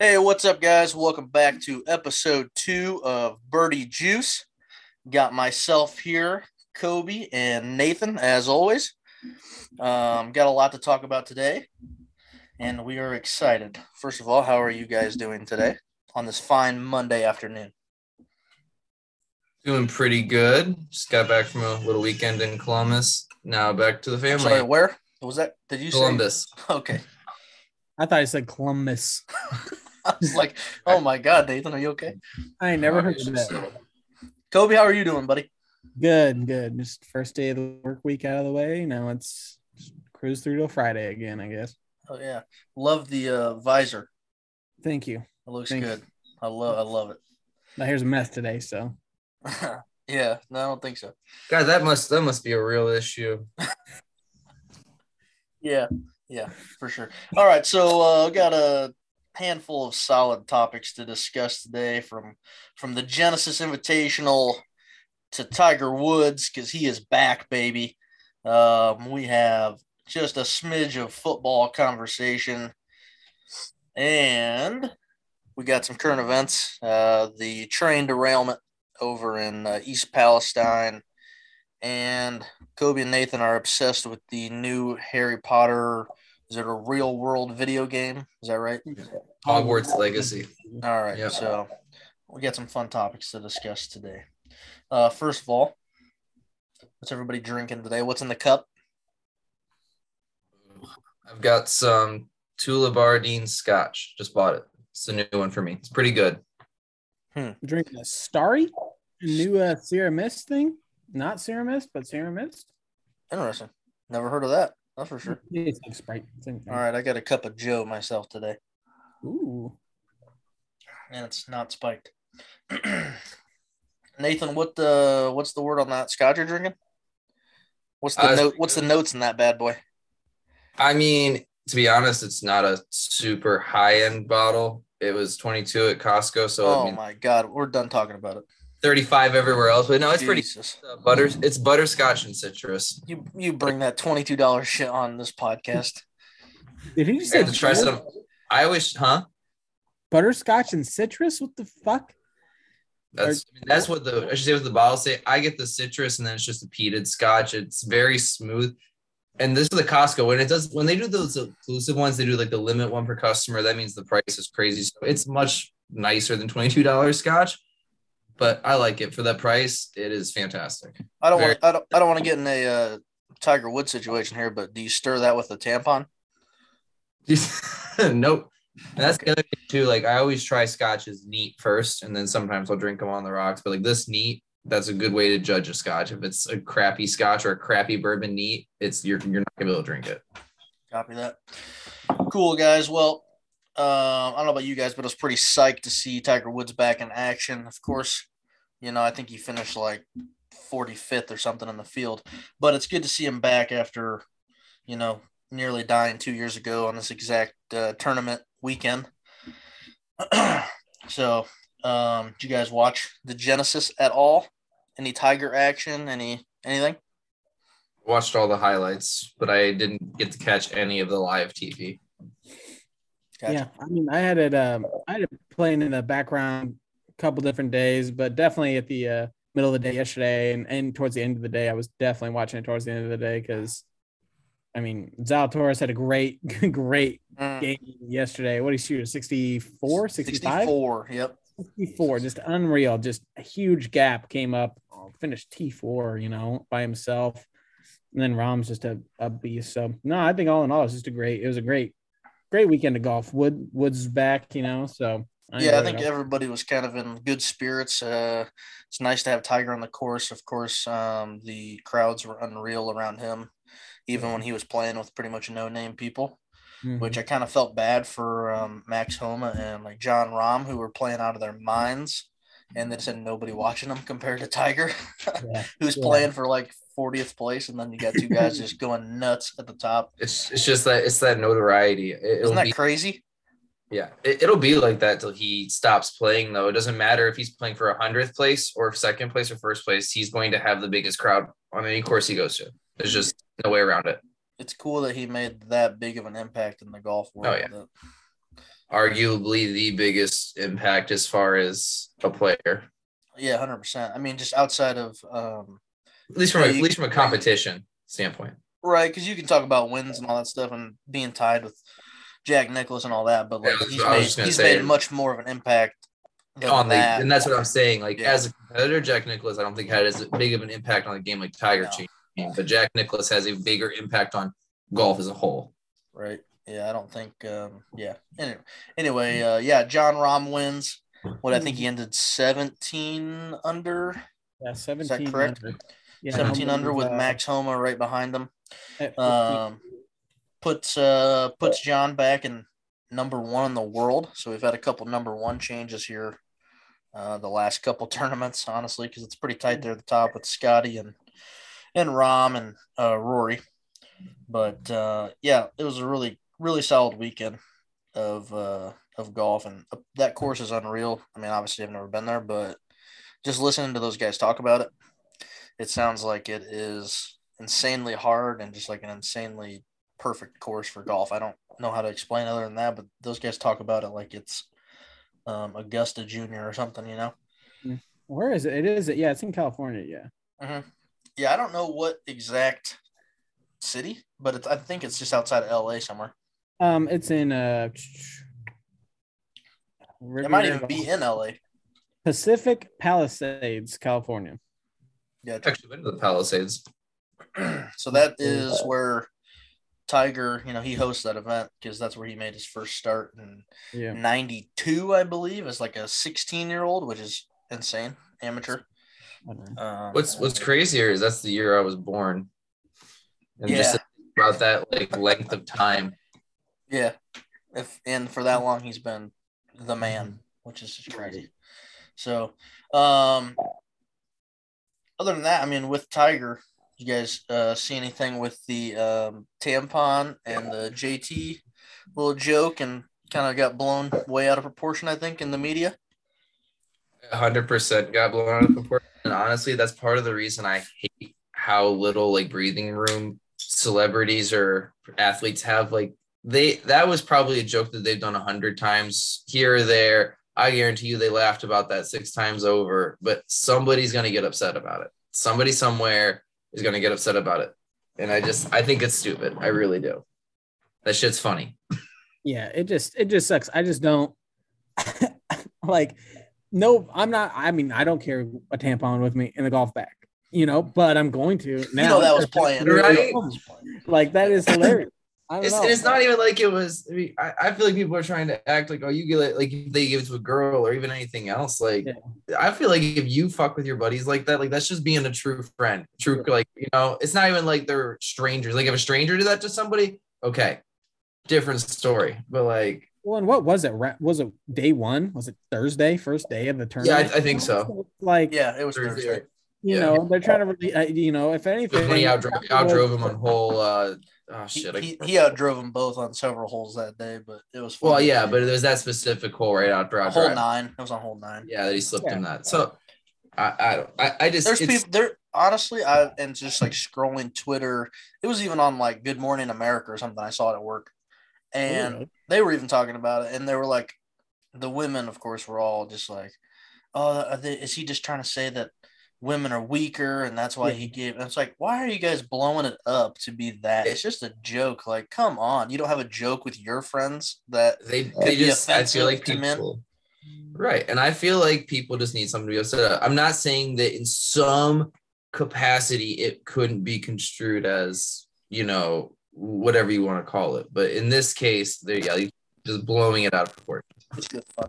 Hey, what's up, guys? Welcome back to episode two of Birdie Juice. Got myself here, Kobe and Nathan, as always. Um, got a lot to talk about today, and we are excited. First of all, how are you guys doing today on this fine Monday afternoon? Doing pretty good. Just got back from a little weekend in Columbus. Now back to the family. Sorry, where was that? Did you Columbus. say Okay. I thought I said Columbus. I was like, oh my God, Nathan, are you okay? I ain't never heard of that. Kobe, how are you doing, buddy? Good, good. Just first day of the work week out of the way. Now it's just cruise through till Friday again, I guess. Oh yeah, love the uh, visor. Thank you. It looks Thank good. I love, I love it. My hair's a mess today, so yeah, no, I don't think so. God, that must that must be a real issue. Yeah, yeah, for sure. All right, so uh, got a handful of solid topics to discuss today, from from the Genesis Invitational to Tiger Woods because he is back, baby. Um, we have just a smidge of football conversation, and we got some current events. Uh, the train derailment over in uh, East Palestine, and Kobe and Nathan are obsessed with the new Harry Potter. Is it a real world video game? Is that right? Hogwarts Legacy. All right. Yep. So we got some fun topics to discuss today. Uh, first of all, what's everybody drinking today? What's in the cup? I've got some Tullibardine Scotch. Just bought it. It's a new one for me. It's pretty good. drinking a Starry, a new uh, Sierra Mist thing. Not Sierra Mist, but Sierra Mist. Interesting. Never heard of that. That's for sure. It's like Sprite. Same thing. All right. I got a cup of Joe myself today, Ooh. and it's not spiked. Nathan, what the what's the word on that Scotch you're drinking? What's the Uh, note? What's the notes in that bad boy? I mean, to be honest, it's not a super high end bottle. It was 22 at Costco, so oh I mean, my God, we're done talking about it. 35 everywhere else. But no, it's pretty Jesus. uh, butter. It's butterscotch and citrus. You you bring that twenty two dollars shit on this podcast. Did he I just say to try some. I wish, huh? butterscotch and citrus? What the fuck? That's I mean, that's what the I should say what the bottle say. I get the citrus and then it's just a peated scotch. It's very smooth. And this is the Costco. When it does when they do those exclusive ones, they do like the limit one per customer. That means the price is crazy. So it's much nicer than $22 scotch. But I like it for that price. It is fantastic. I don't Very- want I don't I don't want to get in a uh, Tiger Woods situation here, but do you stir that with a tampon? nope. And that's the other thing too. Like I always try scotches neat first, and then sometimes I'll drink them on the rocks. But like this neat, that's a good way to judge a scotch. If it's a crappy scotch or a crappy bourbon neat, it's you're you're not gonna be able to drink it. Copy that. Cool guys. Well, uh, I don't know about you guys, but I was pretty psyched to see Tiger Woods back in action. Of course, you know I think he finished like 45th or something in the field, but it's good to see him back after, you know, nearly dying two years ago on this exact uh, tournament weekend. so, um, did you guys watch the Genesis at all? Any Tiger action? Any anything? Watched all the highlights, but I didn't get to catch any of the live TV. Gotcha. Yeah, I mean, I had it. Um, I had it playing in the background a couple different days, but definitely at the uh, middle of the day yesterday, and, and towards the end of the day, I was definitely watching it towards the end of the day because, I mean, Zalatoris had a great, great Mm, game yesterday. What did he shoot? A 64, 65? 64. Yep. 64, just unreal. Just a huge gap came up, oh, finished T4, you know, by himself. And then Rahm's just a, a beast. So, no, I think all in all, it was just a great, it was a great, great weekend of golf. Wood Woods back, you know, so. yeah, I think everybody was kind of in good spirits. Uh, it's nice to have Tiger on the course. Of course, um, the crowds were unreal around him, even when he was playing with pretty much no name people, Mhm. which I kind of felt bad for um, Max Homa and like Jon Rahm, who were playing out of their minds. And they just had nobody watching them compared to Tiger, Yeah. who's Yeah. playing for like 40th place. And then you got two guys just going nuts at the top. It's it's just that it's that notoriety. It, Isn't that be crazy? yeah. It, it'll be like that till he stops playing. Though it doesn't matter if he's playing for a hundredth place or second place or first place. He's going to have the biggest crowd on any course he goes to. There's just no way around it. It's cool that he made that big of an impact in the golf world. Oh, yeah. that- arguably the biggest impact as far as a player, Yeah, hundred percent. I mean, just outside of um, at least from Yeah, a, at least from a competition standpoint. right, because you can talk about wins and all that stuff and being tied with Jack Nicklaus and all that, but like that's he's what I was made he's made much more of an impact on the, that. and that's what I'm saying. Like Yeah. as a competitor, Jack Nicklaus, I don't think had as big of an impact on a game like Tiger No. But Jack Nicklaus has a bigger impact on golf as a whole. Right. Yeah, I don't think. Um, yeah. Anyway, anyway, uh, yeah, Jon Rahm wins. What I think he ended seventeen under, Yeah, 17 correct? under. Yeah, seventeen under with uh, Max Homa right behind him. Um, puts uh puts John back in number one in the world. So we've had a couple number one changes here, uh, the last couple tournaments, honestly, because it's pretty tight there at the top with Scotty and and Rom and uh, Rory. But uh, yeah, it was a really really solid weekend of uh, of golf, and uh, that course is unreal. I mean, obviously, I've never been there, but just listening to those guys talk about it, it sounds like it is insanely hard and just like an insanely perfect course for golf. I don't know how to explain other than that, but those guys talk about it like it's um, Augusta Junior or something, you know? Where is it? It is. It. Yeah, it's in California. Yeah. Mm-hmm. Yeah, I don't know what exact city, but it's, I think it's just outside of LA somewhere. Um, it's in uh. It might even be in LA. Pacific Palisades, California. Yeah. I've actually been to the Palisades. so that is where Tiger, you know, he hosts that event because that's where he made his first start in Yeah. 92, I believe, as like a 16 year old, which is insane, amateur. I don't know. Um, What's what's crazier is that's the year I was born, and Yeah. just about that like length of time. Yeah. If and for that long he's been the man, which is just crazy. So um other than that, I mean with Tiger, you guys uh see anything with the um tampon and the JT little joke and kind of got blown way out of proportion, I think, in the media. hundred percent got blown out of proportion. And honestly, that's part of the reason I hate how little like breathing room celebrities or athletes have. Like they that was probably a joke that they've done a hundred times here or there. I guarantee you they laughed about that six times over, but somebody's gonna get upset about it. Somebody somewhere is gonna get upset about it. And I just I think it's stupid. I really do. That shit's funny. Yeah, it just it just sucks. I just don't like no, I'm not I mean, I don't carry a tampon with me in the golf bag, you know, but I'm going to now. you know that was playing. Right? Like that is hilarious. I don't It's, know. and it's not even like it was. I, mean, I, I feel like people are trying to act like, oh, you get it, like if they give it to a girl or even anything else. Like, Yeah. I feel like if you fuck with your buddies like that, like that's just being a true friend. True, like you know, it's not even like they're strangers. Like if a stranger did that to somebody, okay, different story. But like, Well, and what was it? Was it day one? Was it Thursday, first day of the tournament? yeah, I. I think so. Like, Yeah, it was Thursday. Thursday. you yeah. know, they're trying to really, uh, you know, if anything, When he outdrove, outdrove him on whole. uh Oh He, shit! I- he, he outdrove them both on several holes that day, but it was fun. well, yeah, but it was that specific hole right after I hole nine. It was on hole nine. Yeah, that he slipped him Yeah. that. So I, I don't. I, I just There's it's- people there. Honestly, I and just like scrolling Twitter. It was even on like Good Morning America or something. I saw it at work, and Really? they were even talking about it. And they were like, the women, of course, were all just like, "Oh, are they, is he just trying to say that women are weaker, and that's why he gave?" And it's like, why are you guys blowing it up to be that? It's just a joke. Like, come on, you don't have a joke with your friends that they they just I feel like people right, and I feel like people just need something to be upset. I'm not saying that in some capacity it couldn't be construed as you know whatever you want to call it, but in this case, there yeah, just blowing it out of proportion. It's good fun.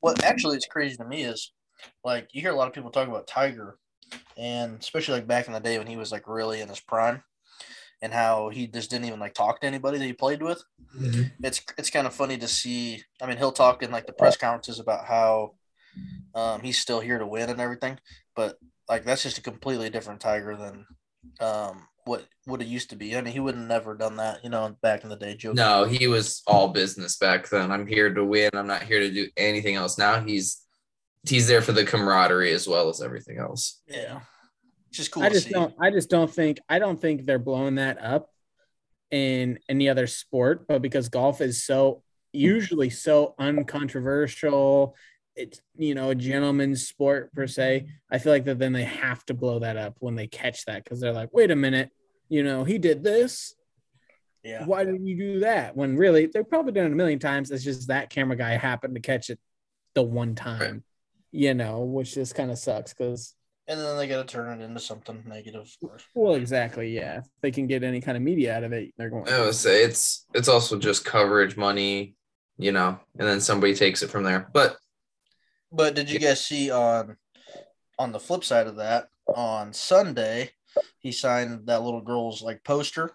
What actually is crazy to me is like you hear a lot of people talk about Tiger, and especially like back in the day when he was like really in his prime, and how he just didn't even like talk to anybody that he played with. It's it's kind of funny to see. I mean, he'll talk in like the press conferences about how um, he's still here to win and everything, but like that's just a completely different Tiger than um, what what it used to be. I mean, he would have never done that, you know, back in the day. Joking. No, he was all business back then. I'm here to win. I'm not here to do anything else. Now he's he's there for the camaraderie as well as everything else. Yeah, just cool. I just see. don't. I just don't think. I don't think they're blowing that up in any other sport, but because golf is so usually so uncontroversial. It's you know a gentleman's sport per se. I feel like that then they have to blow that up when they catch that because they're like, wait a minute, you know, he did this. Yeah. Why did you do that? When really they've probably done it a million times. It's just that camera guy happened to catch it the one time, Right. You know, which just kind of sucks because And then they got to turn it into something negative. Well, exactly, yeah. If they can get any kind of media out of it, they're going. I would say it's it's also just coverage money, you know, and then somebody takes it from there. But But did you guys see on on the flip side of that on Sunday he signed that little girl's like poster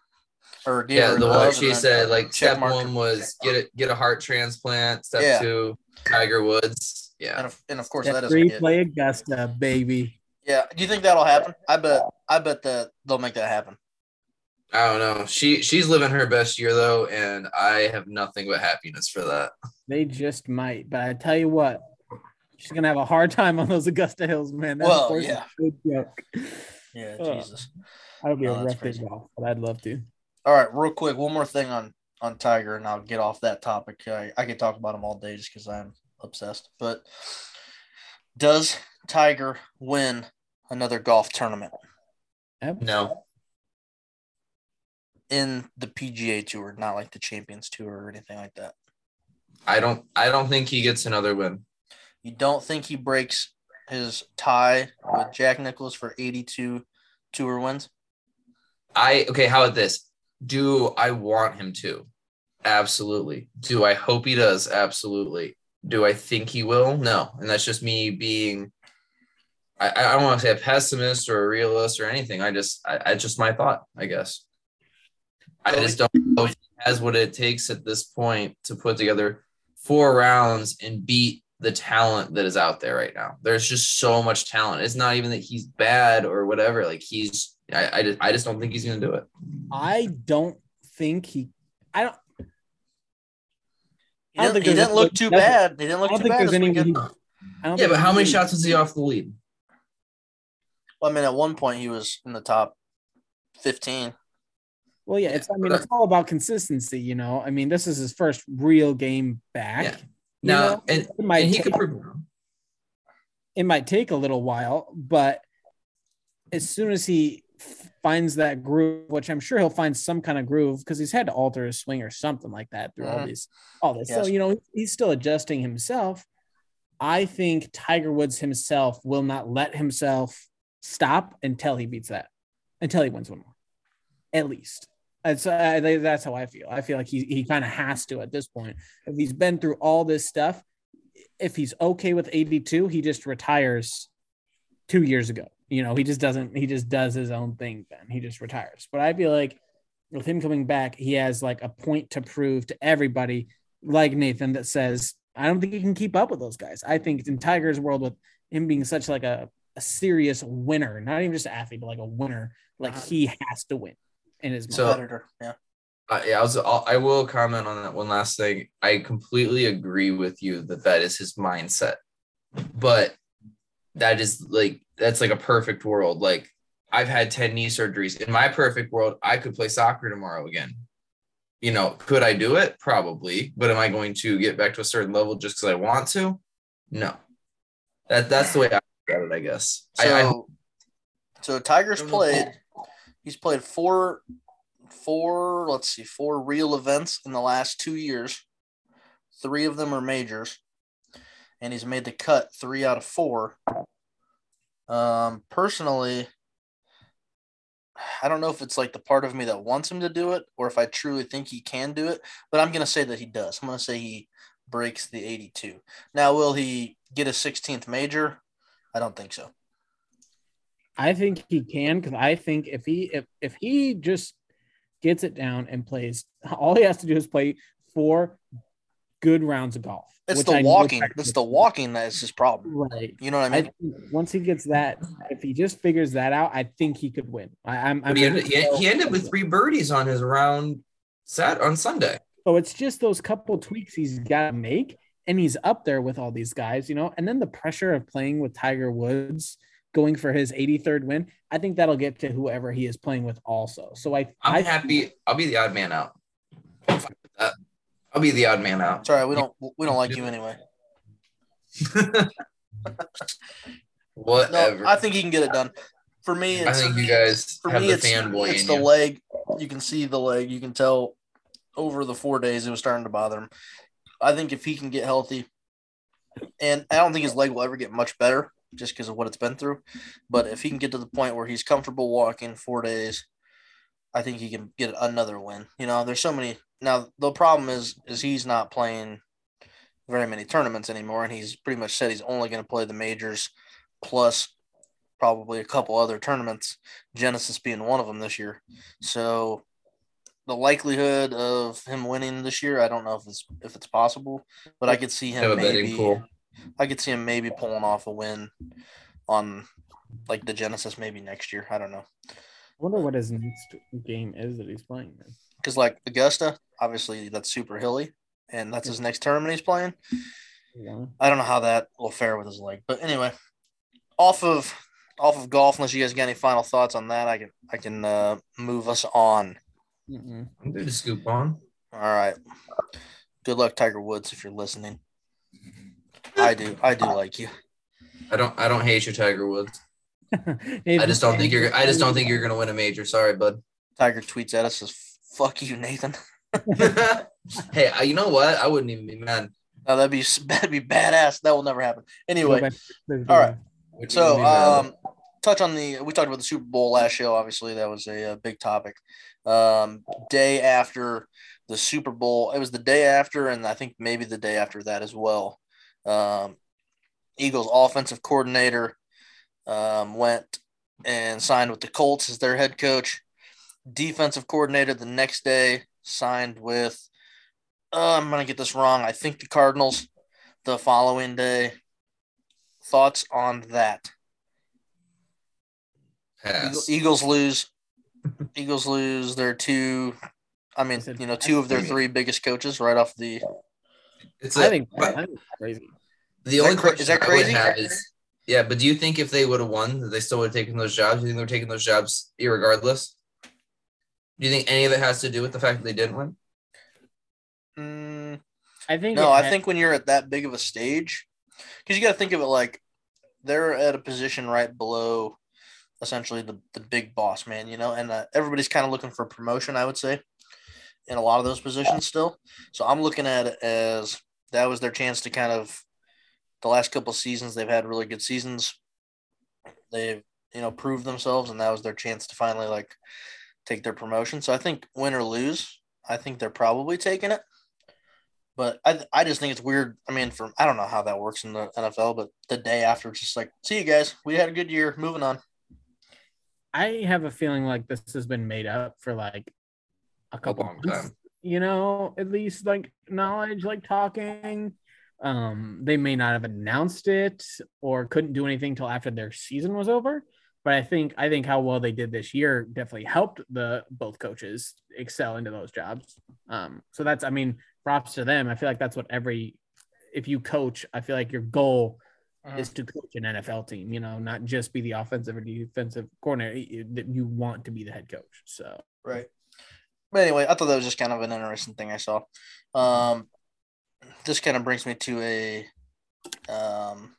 or yeah, the one she said like step one was get it get a heart transplant. Step Yeah. two, Tiger Woods. Yeah. and of, and of course Step that doesn't three, get play Augusta, baby. yeah. Do you think that'll happen? I bet I bet that they'll make that happen. I don't know. She she's living her best year though, and I have nothing but happiness for that. They just might, but I tell you what, she's gonna have a hard time on those Augusta Hills, man. That Well, yeah. a good joke. Yeah, Oh. Jesus. I would be Oh, a that's rough day crazy. golf, but I'd love to. All right, real quick, one more thing on on Tiger, and I'll get off that topic. I, I could talk about him all day just because I'm obsessed. But does Tiger win another golf tournament No. in the PGA Tour, not like the Champions Tour or anything like that? I don't I don't think he gets another win. You don't think he breaks his tie with Jack Nicklaus for 82 tour wins? I okay, how about this? Do I want him to? Absolutely. Do I hope he does? Absolutely. Do I think he will? No. And that's just me being I, I don't want to say a pessimist or a realist or anything. I just I, I just my thought, I guess. I just don't know if he has what it takes at this point to put together four rounds and beat the talent that is out there right now. There's just so much talent. It's not even that he's bad or whatever. Like he's I I just, I just don't think he's gonna do it. I don't think he. I don't. He didn't, he didn't look too bad. He didn't I look don't too think bad there's any. I don't Yeah, think but how many shots was he off the lead? Well, I mean, at one point he was in the top 15. Well, yeah, it's. I mean, it's all about consistency. You know, I mean, this is his first real game back. Yeah. Now, know? and, it might and he take, could prove it might take a little while, but as soon as he f- finds that groove, which I'm sure he'll find some kind of groove because he's had to alter his swing or something like that through all Mhm. these, all this. Yes. So you know, he's still adjusting himself. I think Tiger Woods himself will not let himself stop until he beats that, until he wins one more, at least. That's uh, that's how I feel. I feel like he he kind of has to at this point. If he's been through all this stuff, if he's okay with 82, he just retires two years ago. You know, he just doesn't, he just does his own thing then. He just retires. But I feel like with him coming back, he has like a point to prove to everybody, like Nathan, that says, I don't think he can keep up with those guys. I think in Tiger's world, with him being such like a, a serious winner, not even just an athlete, but like a winner, like he has to win in his mind. So- Competitor. Yeah. Uh, yeah, I was. I'll, I will comment on that one last thing. I completely agree with you that that is his mindset, but that is like that's like a perfect world. Like I've had ten knee surgeries. In my perfect world, I could play soccer tomorrow again. You know, could I do it? Probably, but am I going to get back to a certain level just because I want to? No. That that's the way I look at it. I guess. So, I, I so Tiger's I don't know. played. He's played four, four. Let's see, four real events in the last two years. Three of them are majors, and he's made the cut three out of four. Um, personally, I don't know if it's like the part of me that wants him to do it, or if I truly think he can do it. But I'm gonna say that he does. I'm gonna say he breaks the 82. Now, will he get a 16th major? I don't think so. I think he can because I think if he if if he just gets it down and plays, all he has to do is play four good rounds of golf. It's the I walking. It's the walking that is his problem. Right. You know what I I mean? think once he gets that, if he just figures that out, I think he could win. I, I'm. I'm he, ended, he, he ended with three birdies on his round sat on Sunday. So it's just those couple tweaks he's got to make, and he's up there with all these guys, you know. And then the pressure of playing with Tiger Woods, going for his 83rd win, I think that'll get to whoever he is playing with also. So I, I'm I happy. I'll be the odd man out. I'll be the odd man out. Sorry, right. We don't we don't like you anyway. Whatever. No, I think he can get it done. For me, I think you guys for have me the it's, fanboy it's the you. leg. You can see the leg. You can tell over the four days it was starting to bother him. I think if he can get healthy, and I don't think his leg will ever get much better just because of what it's been through. But if he can get to the point where he's comfortable walking four days, I think he can get another win. You know, there's so many now. The problem is, is he's not playing very many tournaments anymore, and he's pretty much said he's only going to play the majors plus probably a couple other tournaments. Genesis being one of them this year. So the likelihood of him winning this year, I don't know if it's if it's possible, but I could see Have him a maybe. pool. I could see him maybe pulling off a win on like the Genesis maybe next year. I don't know. I wonder what his next game is that he's playing. Then. Because like Augusta, obviously that's super hilly, and that's his next tournament he's playing. Yeah. I don't know how that will fare with his leg, but anyway, off of off of golf. Unless you guys got any final thoughts on that, I can I can uh, move us on. Mm-mm. I'm good to scoop on. All right. Good luck, Tiger Woods, if you're listening. I do. I do like you. I don't. I don't hate you, Tiger Woods. I just don't think you're. I just don't think you're gonna win a major. Sorry, bud. Tiger tweets at us says, "Fuck you, Nathan." hey, you know what? I wouldn't even be mad. Now that'd be that'd be badass. That will never happen. Anyway, all all right. Wouldn't So, even be mad. um, touch on the we talked about the Super Bowl last show. Obviously, that was a, uh big topic. Um, day after the Super Bowl, it was the day after, and I think maybe the day after that as well. Um, Eagles offensive coordinator um, went and signed with the Colts as their head coach. Defensive coordinator the next day signed with. Uh, I'm gonna get this wrong. I think the Cardinals. The following day. Thoughts on that? Pass. Eagles lose. Eagles lose their two. I mean, you know, two of their three biggest coaches right off the. It's I a- think, but I think it's crazy. the Is only cra- question is that I would have is, yeah, but do you think if they would have won, that they still would have taken those jobs? Do you think they were taking those jobs irregardless? Do you think any of it has to do with the fact that they didn't win? Mm, I think no, I had- think when you're at that big of a stage, because you got to think of it like they're at a position right below, essentially the the big boss man, you know, and uh, everybody's kind of looking for promotion. I would say, in a lot of those positions still. So I'm looking at it as that was their chance to kind of the last couple seasons they've had really good seasons. They've you know proved themselves, and that was their chance to finally like take their promotion. So I think win or lose, I think they're probably taking it. But I, I just think it's weird. I mean, for I don't know how that works in the NFL, but the day after, it's just like, see you guys. We had a good year. Moving on. I have a feeling like this has been made up for like a couple long months, time. you know, at least like knowledge, like talking. Um, they may not have announced it or couldn't do anything till after their season was over. But I think I think how well they did this year definitely helped the both coaches excel into those jobs. Um, so that's I mean, props to them. I feel like that's what every if you coach, I feel like your goal is to coach an NFL team, you know, not just be the offensive or defensive coordinator. That you want to be the head coach. So Right. But anyway, I thought that was just kind of an interesting thing I saw. Um, this kind of brings me to a um,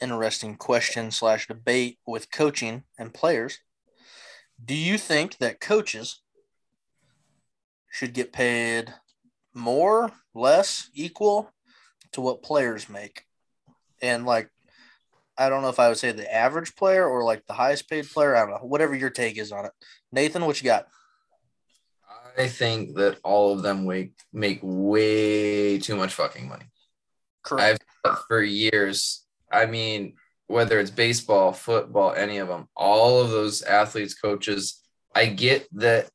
interesting question slash debate with coaching and players. Do you think that coaches should get paid more, less, equal to what players make? And like, I don't know if I would say the average player or like the highest paid player. I don't know. Whatever your take is on it. Nathan, what you got? I think that all of them make make way too much fucking money. Correct. I've uh, for years. I mean, whether it's baseball, football, any of them, all of those athletes, coaches, I get that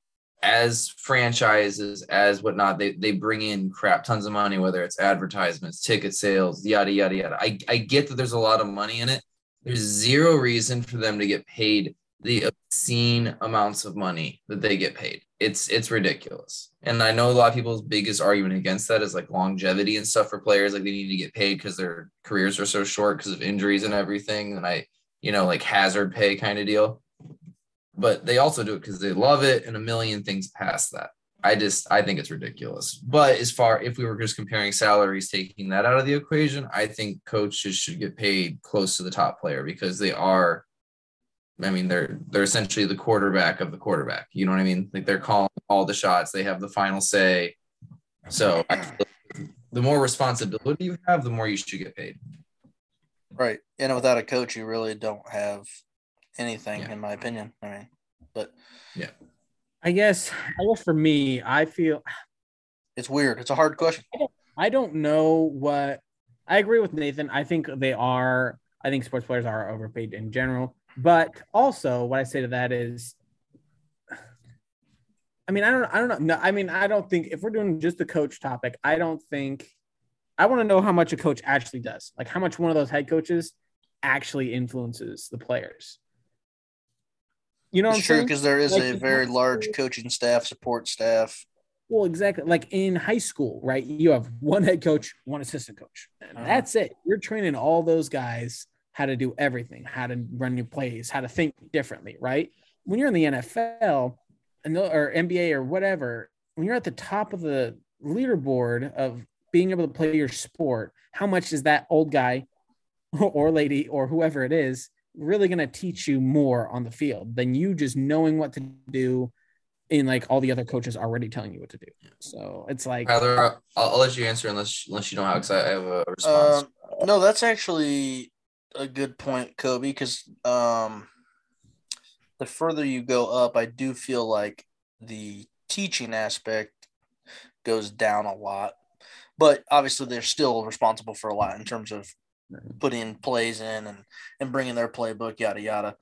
as franchises, as whatnot, they, they bring in crap tons of money, whether it's advertisements, ticket sales, yada, yada, yada. I, I get that there's a lot of money in it. There's zero reason for them to get paid the obscene amounts of money that they get paid. It's it's ridiculous. And I know a lot of people's biggest argument against that is like longevity and stuff for players. Like they need to get paid because their careers are so short because of injuries and everything. And I, you know, like hazard pay kind of deal. But they also do it because they love it and a million things past that. I just I think it's ridiculous. But as far if we were just comparing salaries, taking that out of the equation, I think coaches should get paid close to the top player because they are. I mean, they're they're essentially the quarterback of the quarterback. You know what I mean? Like they're calling all the shots. They have the final say. So the more responsibility you have, the more you should get paid. Right. And without a coach, you really don't have anything, Yeah. in my opinion. I mean, but yeah, I guess I guess for me, I feel it's weird. It's a hard question. I don't know what I agree with Nathan. I think they are I think sports players are overpaid in general. But also what I say to that is I mean, I don't I don't know. No, I mean, I don't think if we're doing just the coach topic, I don't think I want to know how much a coach actually does. Like how much one of those head coaches actually influences the players. You know It's I'm true because there is Like, a very large coaching staff, support staff. Well, exactly. Like in high school, right? You have one head coach, one assistant coach. And Uh-huh. that's it. You're training all those guys how to do everything, how to run your plays, how to think differently, right? When you're in the NFL and or NBA or whatever, when you're at the top of the leaderboard of being able to play your sport, how much is that old guy or lady or whoever it is really going to teach you more on the field than you just knowing what to do in like all the other coaches already telling you what to do. So it's like Tyler, I'll, I'll let you answer unless unless you know how because I have a response. Um, no, that's actually a good point, Kobe, because um, the further you go up, I do feel like the teaching aspect goes down a lot. But obviously, they're still responsible for a lot in terms of putting plays in and, and bringing their playbook, yada yada.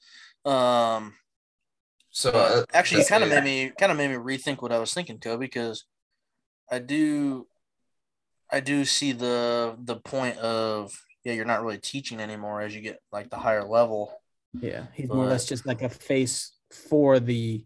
Um, so uh, actually, it kind of made me kind of made me rethink what I was thinking, Kobe, because I do, I do see the the point of yeah, you're not really teaching anymore as you get like the higher level. yeah, he's more or less just like a face for the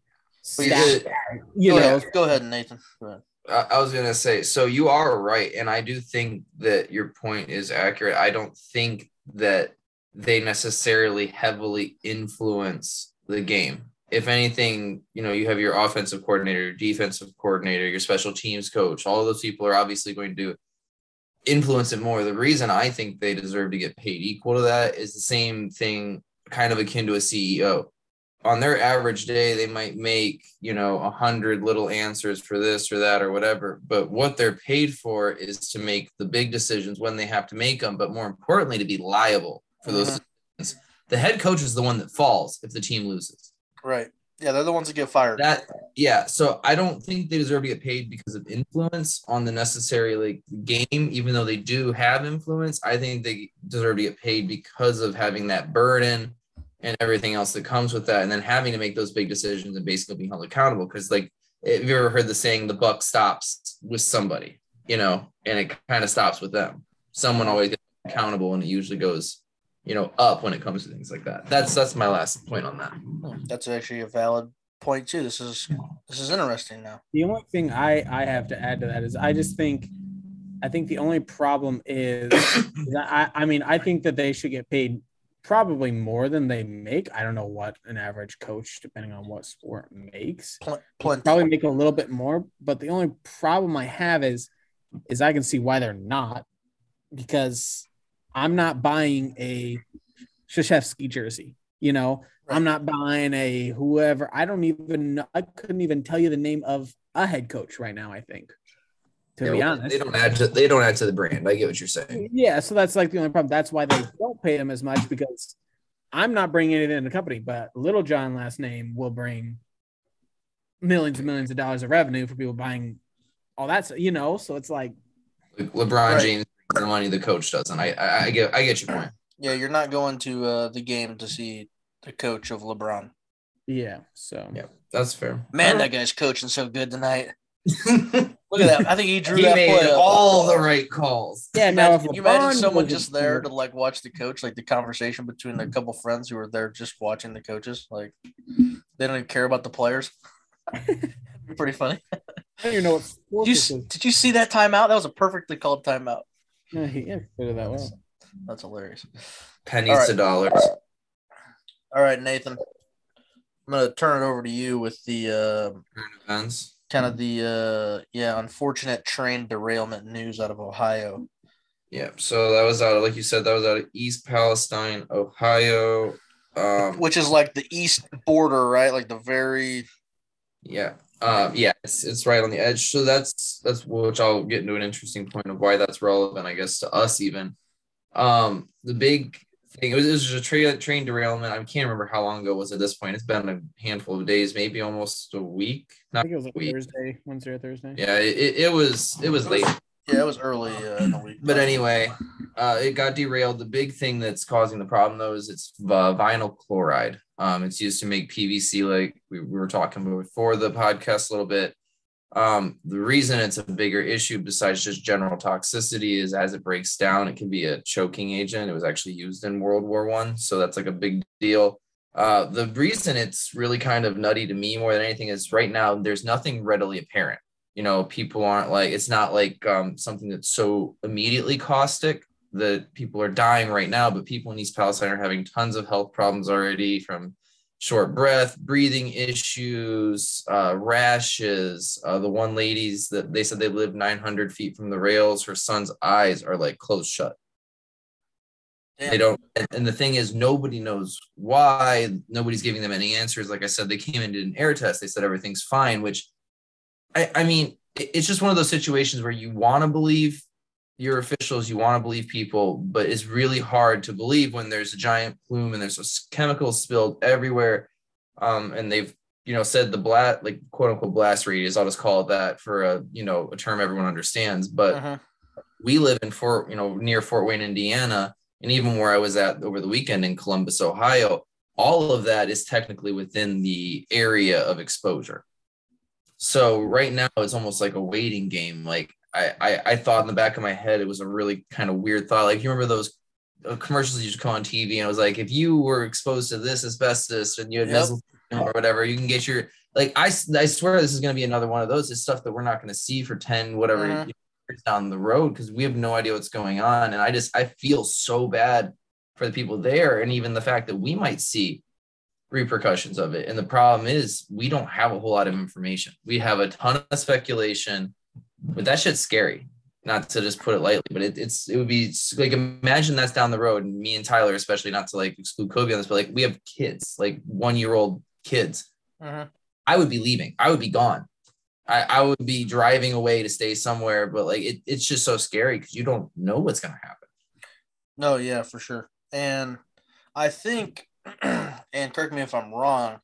But you staff. did- You go know, ahead, go ahead, Nathan. Go ahead. I I was gonna say, so you are right, and I do think that your point is accurate. I don't think that they necessarily heavily influence the game. If anything, you know, you have your offensive coordinator, your defensive coordinator, your special teams coach. All of those people are obviously going to influence it more. The reason I think they deserve to get paid equal to that is the same thing, kind of akin to a CEO on their average day they might make you know a hundred little answers for this or that or whatever but what they're paid for is to make the big decisions when they have to make them but more importantly to be liable for those Mhm. decisions the head coach is the one that falls if the team loses Right. Yeah, they're the ones that get fired. that yeah so i don't think they deserve to get paid because of influence on the necessary like game even though they do have influence i think they deserve to get paid because of having that burden and everything else that comes with that and then having to make those big decisions and basically being held accountable because like have you ever heard the saying the buck stops with somebody you know and it kind of stops with them someone always gets accountable and it usually goes you know up when it comes to things like that that's that's my last point on that That's actually a valid point too. This is this is interesting now. the only thing I I have to add to that is I just think I think the only problem is that I I mean I think that they should get paid probably more than they make. I don't know what an average coach, depending on what sport, makes. Pl- plenty. Probably make a little bit more, but the only problem I have is is I can see why they're not because I'm not buying a Krzyzewski jersey. You know, I'm not buying a whoever. I don't even know. I couldn't even tell you the name of a head coach right now. I think, to Yeah, be honest, they don't add to they don't add to the brand i get what you're saying yeah, so that's like the only problem. That's why they don't pay them as much because I'm not bringing it in the company, but Little John last name will bring millions and millions of dollars of revenue for people buying all that. You know, so it's like LeBron Right. James the money the coach doesn't. I, I I get I get your point. Yeah, you're not going to uh, the game to see the coach of LeBron. yeah. So Yeah, that's fair. Man, that guy's coaching so good tonight. Look at that. I think he drew he that made play. up. all the right calls. yeah. Can you Now, imagine, can you imagine someone just there to like watch the coach, like the conversation between a couple friends who were there just watching the coaches? Like they don't even care about the players. Pretty funny. I don't even know what Did you, this s- is. did you see that timeout? That was a perfectly called timeout. Yeah, he executed that well. That's hilarious. Pennies All right. to dollars. All right, Nathan. I'm gonna turn it over to you with the uh, Events. kind of the uh yeah unfortunate train derailment news out of Ohio. Yeah, so that was out of, like you said, that was out of East Palestine, Ohio. Um, which is like the east border, right? Like the very yeah, um, yeah, it's, it's right on the edge. So that's that's which I'll get into an interesting point of why that's relevant, I guess, to us even. Um, the big thing it was, it was a train train derailment. I can't remember how long ago it was at this point. It's been a handful of days, maybe almost a week. I Not think it was like week. Thursday, Wednesday or Thursday. Yeah, it, it, it was it was late. Yeah, it was early uh, in the week. But anyway, uh, it got derailed. The big thing that's causing the problem though is it's uh, vinyl chloride. Um, it's used to make PVC, like we, we were talking before the podcast a little bit. Um, the reason it's a bigger issue besides just general toxicity is as it breaks down, it can be a choking agent. It was actually used in World War One, so that's like a big deal. Uh, the reason it's really kind of nutty to me more than anything is right now there's nothing readily apparent. You know, people aren't like it's not like um, something that's so immediately caustic that people are dying right now, but people in East Palestine are having tons of health problems already from short breath, breathing issues, uh, rashes. Uh, the one ladies that they said they lived 900 feet from the rails, her son's eyes are like closed shut. Damn. They don't, and, and the thing is, nobody knows why. Nobody's giving them any answers. Like I said, they came and did an air test. They said everything's fine, which I, I mean, it's just one of those situations where you want to believe your officials, you want to believe people, but it's really hard to believe when there's a giant plume and there's a chemicals spilled everywhere. Um, and they've, you know, said the blast, like quote unquote blast radius, I'll just call it that for a, you know, a term everyone understands. But Mhm. we live in Fort, you know, near Fort Wayne, Indiana, and even where I was at over the weekend in Columbus, Ohio, all of that is technically within the area of exposure. So right now it's almost like a waiting game. Like I, I, I thought in the back of my head it was a really kind of weird thought. Like you remember those uh, commercials you used to come on TV, and it was like if you were exposed to this asbestos and you had Yep. mesothelioma or whatever, you can get your like I, I swear this is going to be another one of those. It's stuff that we're not going to see for ten whatever Mhm. years down the road because we have no idea what's going on, and I just I feel so bad for the people there, and even the fact that we might see repercussions of it. And the problem is we don't have a whole lot of information. We have a ton of speculation, but that shit's scary. Not to just put it lightly, but it, it's it would be like imagine that's down the road, and me and Tyler, especially not to like exclude Kobe on this, but like we have kids, like one year old kids. Mhm. I would be leaving. I would be gone. I, I would be driving away to stay somewhere, but like it, it's just so scary because you don't know what's gonna happen. No, yeah, for sure. And I think, and correct me if I'm wrong,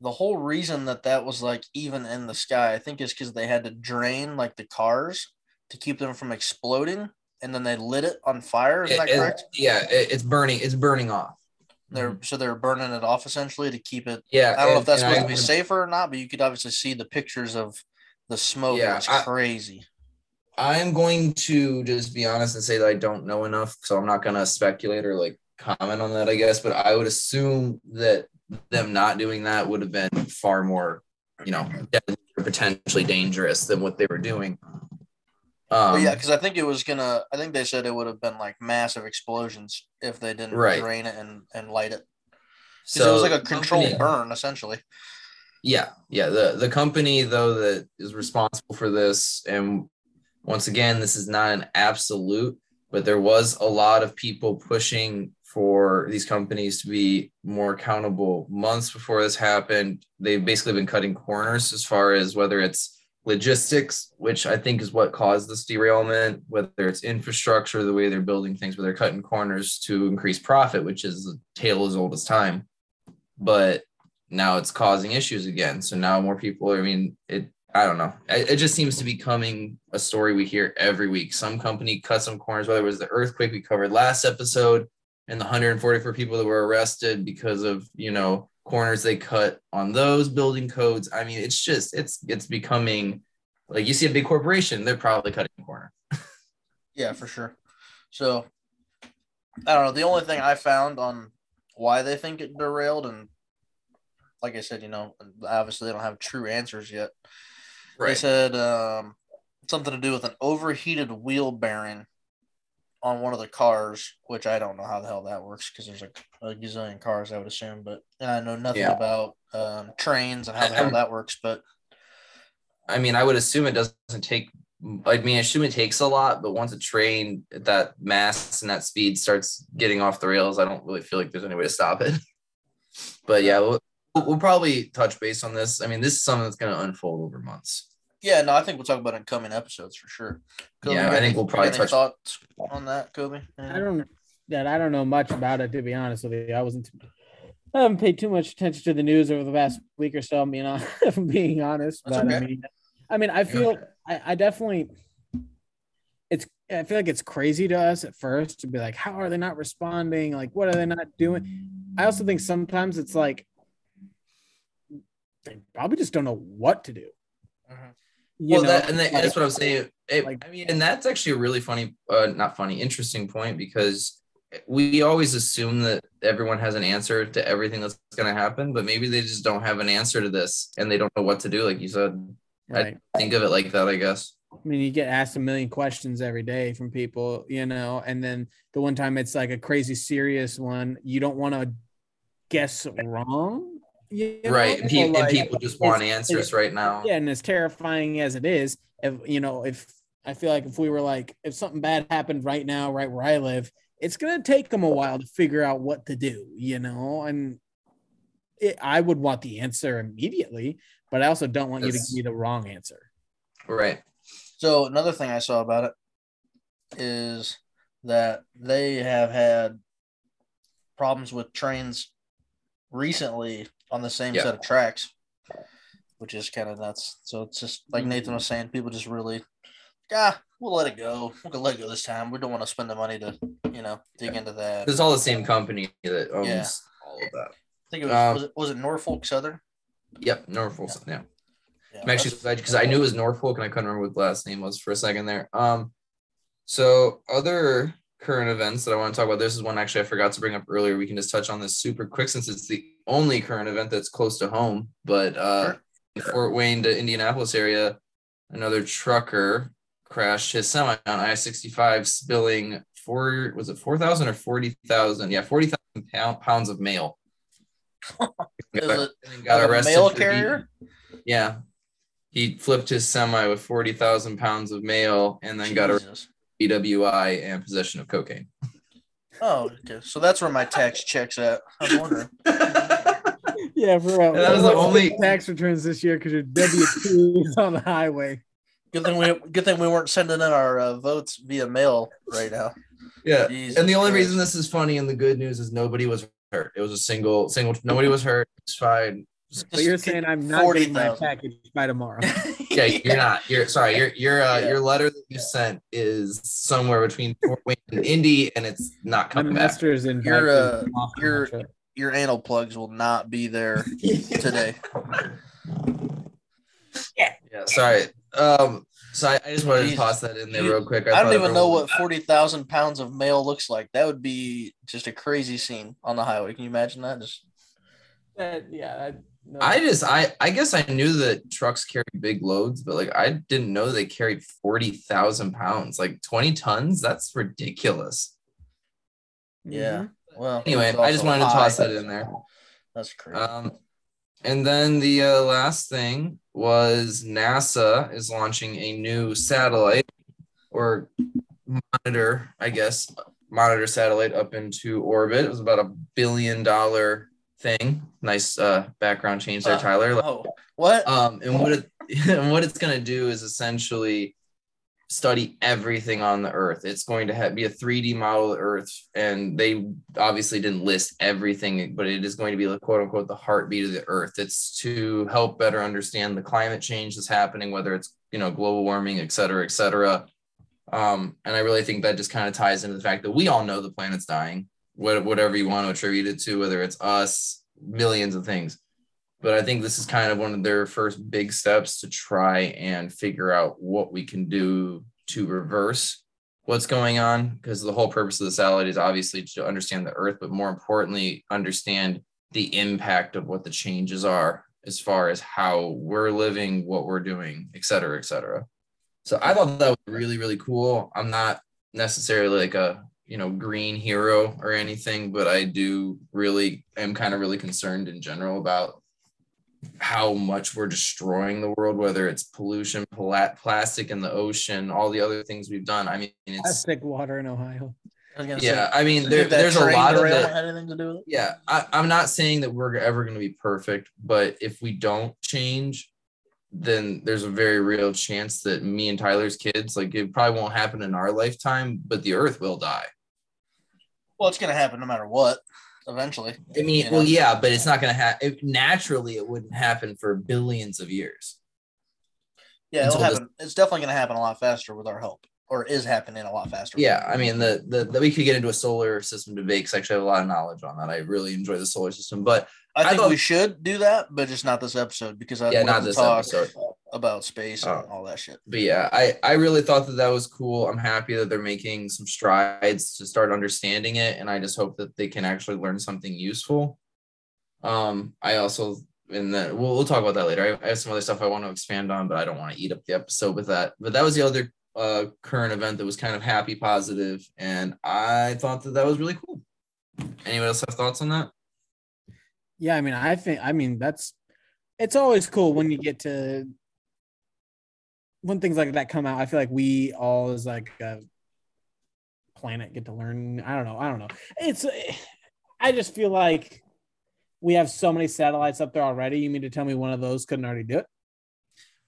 the whole reason that that was like even in the sky, I think is because they had to drain like the cars to keep them from exploding, and then they lit it on fire. Is that It- it- correct? yeah, it, it's burning. It's burning off. They're mm-hmm. so they're burning it off essentially to keep it. Yeah, I don't know if that's and supposed I- to be safer or not, but you could obviously see the pictures of the smoke. Yeah, it's I- crazy. I'm going to just be honest and say that I don't know enough, so I'm not going to speculate or like comment on that, I guess. But I would assume that them not doing that would have been far more, you know, potentially dangerous than what they were doing. Um, But yeah, because I think it was gonna. I think they said it would have been like massive explosions if they didn't Right. drain it and and light it. So it was like a controlled company- burn essentially. Yeah, yeah. The the company though that is responsible for this, and once again, this is not an absolute, but there was a lot of people pushing for these companies to be more accountable months before this happened. They've basically been cutting corners as far as whether it's logistics, which I think is what caused this derailment, whether it's infrastructure, the way they're building things, where they're cutting corners to increase profit, which is a tale as old as time. But now it's causing issues again. So now more people, I mean, it, I don't know. It, it just seems to be coming a story we hear every week. Some company cut some corners, whether it was the earthquake we covered last episode and the 144 people that were arrested because of, you know, corners they cut on those building codes. I mean, it's just, it's, it's becoming like you see a big corporation, they're probably cutting a corner. Yeah, for sure. So I don't know. The only thing I found on why they think it derailed, and like I said, you know, obviously they don't have true answers yet. They said um, something to do with an overheated wheel bearing on one of the cars, which I don't know how the hell that works because there's like a gazillion cars, I would assume. But I know nothing Yeah. about um, trains and how the hell that works. But I mean, I would assume it doesn't take. I mean, I assume it takes a lot, but once a train at that mass and that speed starts getting off the rails, I don't really feel like there's any way to stop it. but yeah, we'll, we'll probably touch base on this. I mean, this is something that's going to unfold over months. Yeah, no, I think we'll talk about it in coming episodes for sure. Kobe, yeah, I think we'll probably touch thoughts on that, Kobe. Yeah. I don't that I don't know much about it to be honest with you. I wasn't too, I haven't paid too much attention to the news over the past week or so. I'm being, I'm being honest, but okay. I mean, I mean, I feel I, I definitely it's I feel like it's crazy to us at first to be like, how are they not responding? Like, what are they not doing? I also think sometimes it's like they probably just don't know what to do. Mm-hmm. Well, know? that and like, that's what I'm saying. It, like, I mean, and that's actually a really funny, uh, not funny, interesting point because we always assume that everyone has an answer to everything that's going to happen, but maybe they just don't have an answer to this and they don't know what to do. Like you said, right. I think of it like that, I guess. I mean, you get asked a million questions every day from people, you know, and then the one time it's like a crazy serious one, you don't want to guess wrong. You know? Right. And, pe- like, and, people just want answers right now. Yeah. And as terrifying as it is, if, you know, if I feel like if we were like, if something bad happened right now, right where I live, it's going to take them a while to figure out what to do, you know, and it, I would want the answer immediately, but I also don't want you to give me the wrong answer. Right. So another thing I saw about it is that they have had problems with trains recently on the same set of tracks, which is kind of nuts. So it's just like Nathan was saying, people just really, ah, we'll let it go. We'll let it go this time. We don't want to spend the money to, you know, dig into that. It's all the same company that owns yeah. all of that. I think it was, um, was, it, was it Norfolk Southern? Yep, Norfolk. Yeah. yeah. yeah I'm actually glad because I knew it was Norfolk and I couldn't remember what the last name was for a second there. Um, so other current events that I want to talk about. This is one actually I forgot to bring up earlier. We can just touch on this super quick since it's the only current event that's close to home. But uh, sure. Fort Wayne to Indianapolis area, another trucker crashed his semi on I 65, spilling four, was it 4,000 or 40,000? Yeah, 40,000 pounds of mail. got, it, got arrested. mail carrier? Yeah. He flipped his semi with 40,000 pounds of mail and then Jesus. got a BWI and possession of cocaine. Oh, okay. So that's where my tax checks at. I'm wondering. yeah, for real. That was the only tax returns this year because your W two is on the highway. Good thing we good thing we weren't sending in our uh, votes via mail right now. Yeah, Jesus and the only Christ. reason this is funny and the good news is nobody was hurt. It was a single single. Nobody was hurt. It's fine. But you're saying I'm not 40, getting my package by tomorrow. yeah, you're not. You're sorry. Your your uh, yeah. your letter that you sent is somewhere between Fort Wayne and Indy, and it's not coming my back. in your uh, your your anal plugs will not be there today. yeah. Yeah. Sorry. Um, so I, I just wanted to toss that in there real quick. I, I don't even know what forty thousand pounds of mail looks like. That would be just a crazy scene on the highway. Can you imagine that? Just that, yeah. No. I just I I guess I knew that trucks carry big loads, but like I didn't know they carried forty thousand pounds, like twenty tons. That's ridiculous. Yeah. Mm-hmm. Well. Anyway, I just wanted high. to toss that in there. That's crazy. Um, and then the uh, last thing was NASA is launching a new satellite or monitor, I guess, monitor satellite up into orbit. It was about a billion dollar thing. Nice uh, background change there, uh, Tyler. Oh, what? Um, and what it, and what it's gonna do is essentially study everything on the earth it's going to have, be a 3d model of earth and they obviously didn't list everything but it is going to be the quote unquote the heartbeat of the earth it's to help better understand the climate change that's happening whether it's you know global warming et cetera et cetera um, and i really think that just kind of ties into the fact that we all know the planet's dying whatever you want to attribute it to whether it's us millions of things but I think this is kind of one of their first big steps to try and figure out what we can do to reverse what's going on. Because the whole purpose of the satellite is obviously to understand the Earth, but more importantly, understand the impact of what the changes are as far as how we're living, what we're doing, et cetera, et cetera. So I thought that was really, really cool. I'm not necessarily like a you know green hero or anything, but I do really am kind of really concerned in general about how much we're destroying the world, whether it's pollution, pla- plastic in the ocean, all the other things we've done. I mean, it's Plastic water in Ohio. I yeah. say, I mean, there, there's a lot of derailment it. had anything to do with it? Yeah, I, I'm not saying that we're ever going to be perfect, but if we don't change, then there's a very real chance that me and Tyler's kids, like it probably won't happen in our lifetime, but the earth will die. Well, it's gonna happen no matter what. Eventually, I mean, You well, yeah, but it's not going to happen. Naturally, it wouldn't happen for billions of years. yeah, it'll Until this- It's definitely gonna happen a lot faster with our help, or is happening a lot faster. Yeah, I mean, the, the the we could get into a solar system debate because I actually have a lot of knowledge on that. I really enjoy the solar system, but I think thought- we should do that, but just not this episode because I yeah, not to this talk episode. About space and Oh. all that shit. but yeah, I I really thought that that was cool. I'm happy that they're making some strides to start understanding it, and I just hope that they can actually learn something useful. Um, I also and then we'll we'll talk about that later. I, I have some other stuff I want to expand on, but I don't want to eat up the episode with that. But that was the other uh current event that was kind of happy, positive, and I thought that that was really cool. Anyone else have thoughts on that? Yeah, I mean, I think, I mean, that's it's always cool when you get to when things like that come out. I feel like we all as like a planet get to learn. I don't know. I don't know. It's, I just feel like we have so many satellites up there already. You mean to tell me one of those couldn't already do it?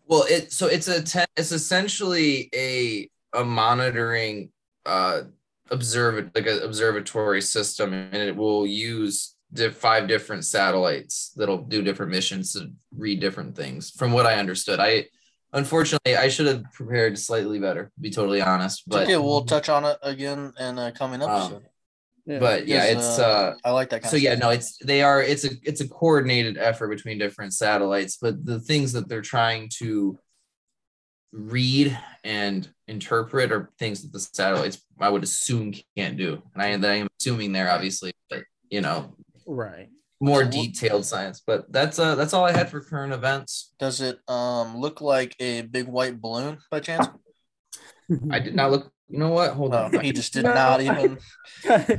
Well, it so it's a te- it's essentially a a monitoring uh observ like an observatory system, and it will use di- five different satellites that'll do different missions to read different things. From what I understood, I unfortunately I should have prepared slightly better. To be totally honest, But but yeah, we'll touch on it again in a coming Um, episode. but yeah, it's uh I like that kind so of yeah stuff. no it's they are it's a it's a coordinated effort between different satellites but the things that they're trying to read and interpret are things that the satellites i would assume can't do and i that i am assuming there obviously but you know right. More So what- detailed science but that's uh that's all i had for current events Does it um look like a big white balloon by chance? i did not look you know what hold No, on he just did No. not even.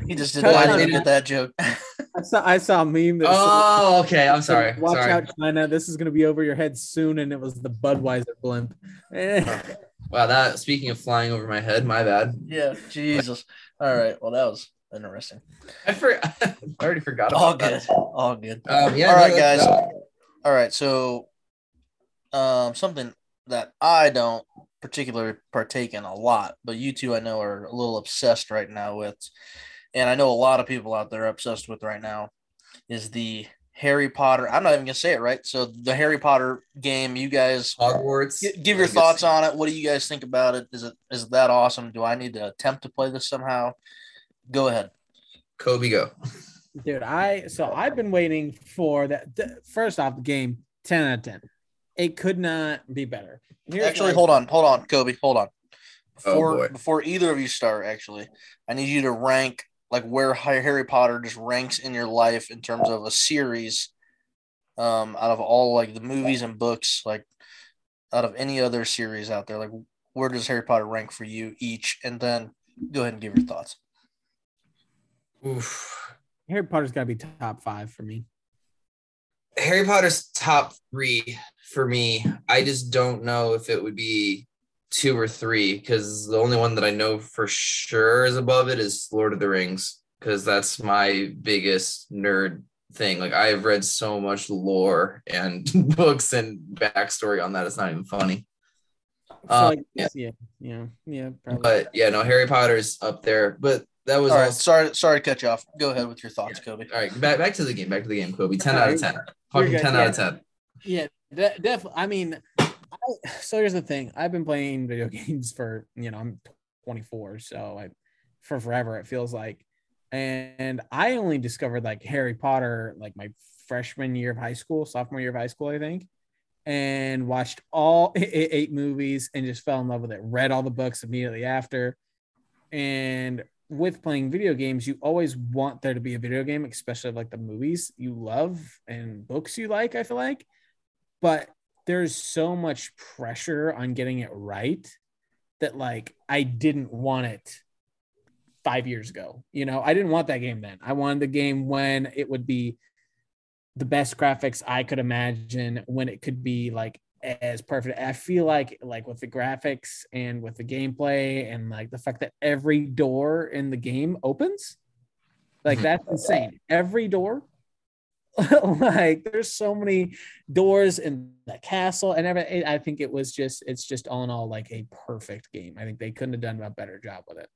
He just did not I even didn't- get that joke. I saw I saw a meme that said- oh okay i'm sorry Watch sorry out, China! This is going to be over your head soon, and it was the Budweiser blimp. Eh. wow that speaking of flying over my head my bad yeah, Jesus. All right. Well, that was interesting. i, for, I already forgot about All that. good. All good. Um, yeah, All no, guys. that- All right. So, um, something that I don't particularly partake in a lot, but you two I know are a little obsessed right now with, and I know a lot of people out there are obsessed with right now, is the Harry Potter. I'm not even gonna say it right. So the Harry Potter game. You guys Hogwarts. gi- give your thoughts on it. What do you guys think about it? Is it is that awesome? Do I need to attempt to play this somehow? Go ahead. Kobe, go. Dude, I so I've been waiting for that. th- First off, the game ten out of ten. It could not be better. Here's Actually, hold on, hold on, Kobe, hold on. Oh, Before boy. before either of you start, actually, I need you to rank like where Harry Potter just ranks in your life in terms of a series. Um, out of all like the movies and books, like out of any other series out there, like where does Harry Potter rank for you each? And then go ahead and give your thoughts. Oof. Harry Potter's got to be top five for me. Harry Potter's top three for me. I just don't know if it would be two or three because the only one that I know for sure is above it is Lord of the Rings because that's my biggest nerd thing. Like I've read so much lore and books and backstory on that. It's not even funny. So, Um, like, yeah. yeah, yeah, yeah. Probably. But yeah, no, Harry Potter's up there. But that was All right, also sorry, sorry to cut you off. Go ahead with your thoughts, Kobe. all right. Back back to the game. Back to the game, Kobe. Ten out of ten. Fucking ten out of ten. Yeah, de- definitely. I mean, I, so here's the thing. I've been playing video games for you know I'm 24, so I for forever it feels like, and I only discovered like Harry Potter like my freshman year of high school, sophomore year of high school, I think, and watched all eight movies and just fell in love with it. Read all the books immediately after, and with playing video games, you always want there to be a video game, especially like the movies you love and books you like, I feel like. But there's so much pressure on getting it right that like I didn't want it five years ago. You know, I didn't want that game then. I wanted the game when it would be the best graphics I could imagine when it could be like as perfect. I feel like like with the graphics and with the gameplay and like the fact that every door in the game opens, like that's insane. Every door. like there's so many doors in the castle and everything. I think it was just it's just all in all like a perfect game. I think they couldn't have done a better job with it.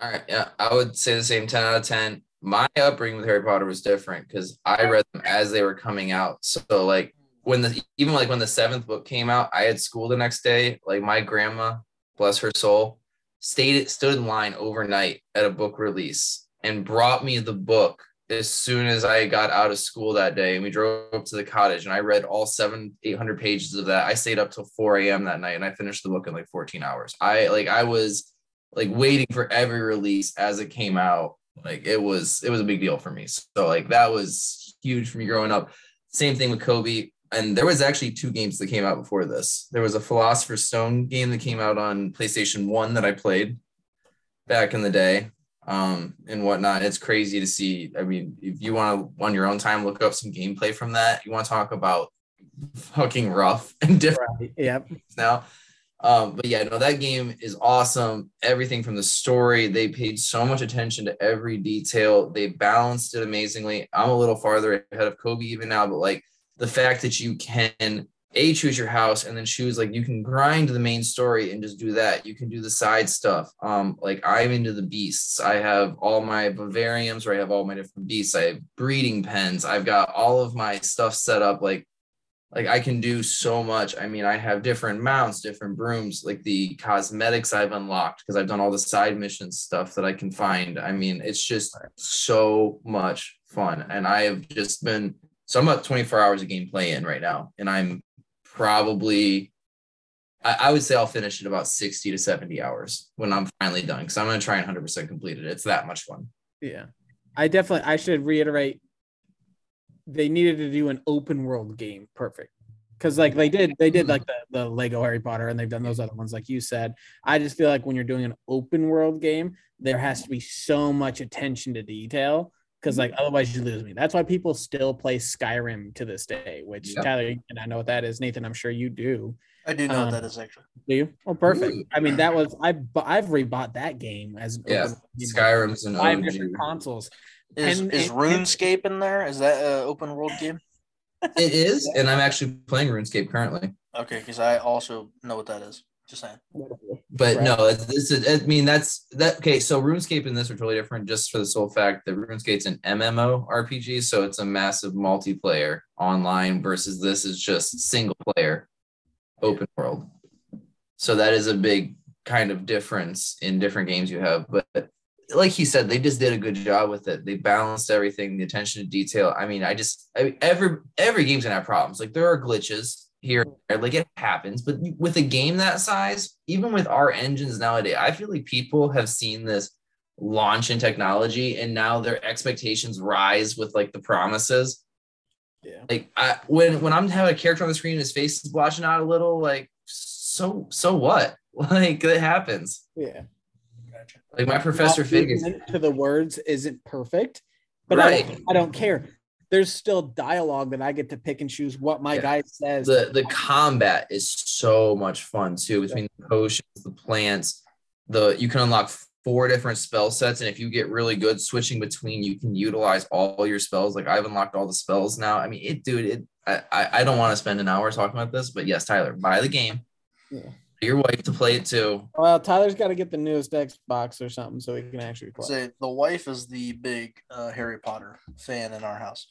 All right, yeah, I would say the same 10 out of 10. My upbringing with Harry Potter was different because I read them as they were coming out. So like when the even like when the seventh book came out, I had school the next day. Like my grandma, bless her soul, stayed stood in line overnight at a book release and brought me the book as soon as I got out of school that day. And we drove up to the cottage and I read all seven, eight hundred pages of that. I stayed up till 4 a.m. that night and I finished the book in like 14 hours. I like I was like waiting for every release as it came out. Like it was it was a big deal for me. So like that was huge for me growing up. Same thing with Kobe. And there was actually two games that came out before this. There was a Philosopher's Stone game that came out on PlayStation 1 that I played back in the day. Um, and whatnot. It's crazy to see. I mean, if you want to on your own time look up some gameplay from that, you want to talk about fucking rough and different Right. Yep. now. Um, but yeah, no, that game is awesome. Everything from the story, they paid so much attention to every detail. They balanced it amazingly. I'm a little farther ahead of Kobe even now, but like the fact that you can a choose your house and then choose like you can grind the main story and just do that. You can do the side stuff. Um, like I'm into the beasts. I have all my vivariums where I have all my different beasts. I have breeding pens. I've got all of my stuff set up like like I can do so much. I mean, I have different mounts, different brooms, like the cosmetics I've unlocked because I've done all the side mission stuff that I can find. I mean, it's just so much fun. And I have just been so I'm about 24 hours of gameplay in right now. And I'm probably I, would say I'll finish it about 60 to 70 hours when I'm finally done. Cause I'm gonna try and 100% complete it. It's that much fun. Yeah. I definitely I should reiterate they needed to do an open world game perfect. Cause like they did they did like the, the Lego Harry Potter and they've done those other ones like you said. I just feel like when you're doing an open world game, there has to be so much attention to detail. Cause like otherwise you lose me. That's why people still play Skyrim to this day, which Yep. Tyler and I know what that is. Nathan, I'm sure you do. I do know Um, what that is actually. Do you? Oh, perfect. Ooh. I mean, that was I. bu- I've rebought that game as Yeah. open world game. Skyrim's an five OG. different consoles. Is and- is and- RuneScape in there? Is that an open world game? It is, and I'm actually playing RuneScape currently. Okay, because I also know what that is. Just saying. But Right. no, this is. I mean, that's that. Okay, so RuneScape and this are totally different, just for the sole fact that RuneScape's an MMO RPG, so it's a massive multiplayer online versus this is just single player, open world. So that is a big kind of difference in different games you have. But like he said, they just did a good job with it. They balanced everything, the attention to detail. I mean, I just I, every every game's gonna have problems. Like there are glitches here, and like it happens. But with a game that size, even with our engines nowadays, I feel like people have seen this launch in technology, and now their expectations rise with like the promises. Yeah. Like I when when I'm having a character on the screen, his face is blotching out a little. Like so so what? Like it happens. Yeah. Gotcha. Like my professor Not Fig to the words isn't perfect, but Right. I, I don't care. There's still dialogue that I get to pick and choose what my Yeah. guy says. the the combat is so much fun too between the potions the plants the you can unlock four different spell sets and if you get really good switching between you can utilize all your spells like i've unlocked all the spells now i mean it dude it i i, I don't want to spend an hour talking about this but yes tyler buy the game Yeah. Get your wife to play it too well, Tyler's got to get the newest Xbox or something so he can actually play. Say the wife is the big uh, Harry Potter fan in our house.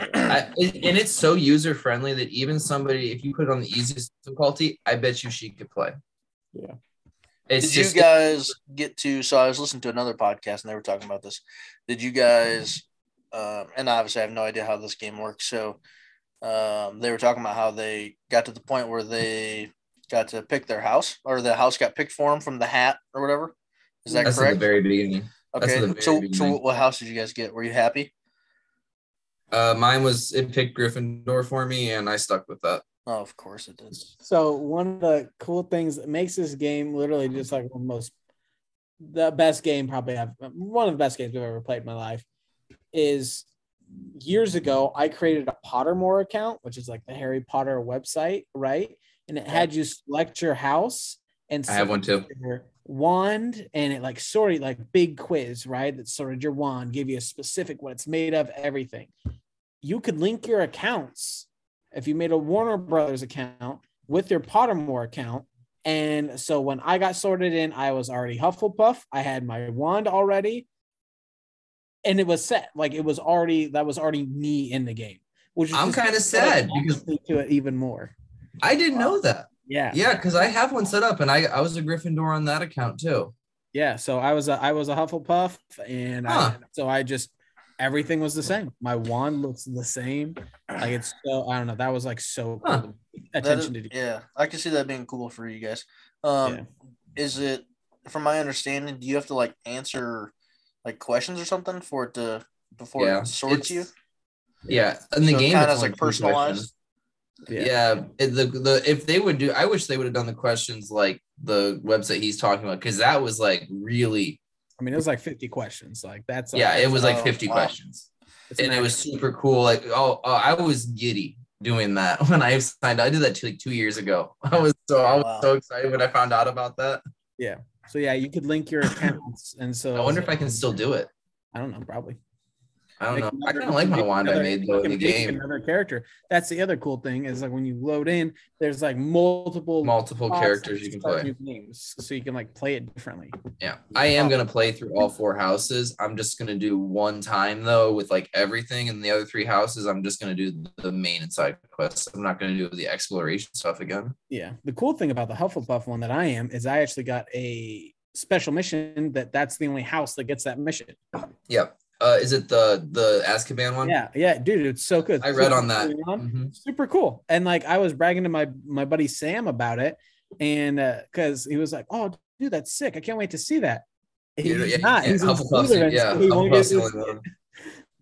I, and it's so user friendly that even somebody if you put it on the easiest difficulty i bet you she could play Yeah. it's Did just you guys get to? So I was listening to another podcast and they were talking about this. Did you guys? Um, and obviously, I have no idea how this game works. So um, they were talking about how they got to the point where they got to pick their house, or the house got picked for them from the hat or whatever. Is that that's at correct? the very beginning okay. very So, so what house did you guys get? Were you happy? Uh, mine was it picked Gryffindor for me, and I stuck with that. Oh, of course it did. So one of the cool things that makes this game literally just like the most the best game probably I've one of the best games I've ever played in my life is years ago, I created a Pottermore account, which is like the Harry Potter website, right? And it had you select your house and I have one too. your wand and it like sorted like big quiz, right? That sorted your wand, gave you a specific what it's made of, everything. You could link your accounts if you made a Warner Brothers account with your Pottermore account. And so when I got sorted in, I was already Hufflepuff. I had my wand already. And it was set. Like it was already that was already me in the game. Which is I'm kinda sad because- to it even more. I didn't know that. Yeah. Yeah, because I have one set up and I, I was a Gryffindor on that account too. Yeah, so I was a I was a Hufflepuff, and I, so I just everything was the same. My wand looks the same. Like it's so I don't know. That was like so cool. Huh. to pay Attention is- to yeah, I can see that being cool for you guys. Um, Yeah. is it from my understanding? Do you have to like answer like questions or something for it to before Yeah, it sorts you? Yeah, in the So it game, kinda is, like, only two personalized? Questions. Yeah. Yeah, it- the the if they would do, I wish they would have done the questions like the website he's talking about because that was like really, I mean, it was like 50 questions. Like that's yeah, it was like uh, Oh, fifty wow. questions, it's and it was super cool. Like, oh, oh, I was giddy doing that when I signed. I did that two, like two years ago. I was so I was Wow. so excited when I found out about that. Yeah. So yeah, you could link your accounts, and so I wonder if I can still do it. I don't know, probably. I don't know. I another- kind of like my wand I made though in the game. Another character. That's the other cool thing is like when you load in, there's like multiple Multiple characters you can play. new games, so you can like play it differently. Yeah, I am gonna play through all four houses. I'm just gonna do one time though with like everything, and the other three houses I'm just gonna do the main and side quests. I'm not gonna do the exploration stuff again. Yeah. The cool thing about the Hufflepuff one that I am is I actually got a special mission that that's the only house that gets that mission. Yep. Uh, is it the the Azkaban one? Yeah. Yeah. Dude, it's so good. I read Super on that. Mhm. Super cool. And like I was bragging to my my buddy Sam about it. And uh because he was like, Oh, dude, that's sick. I can't wait to see that. He's yeah, not. He's in Slytherin, yeah, so he won't get to only see it. one.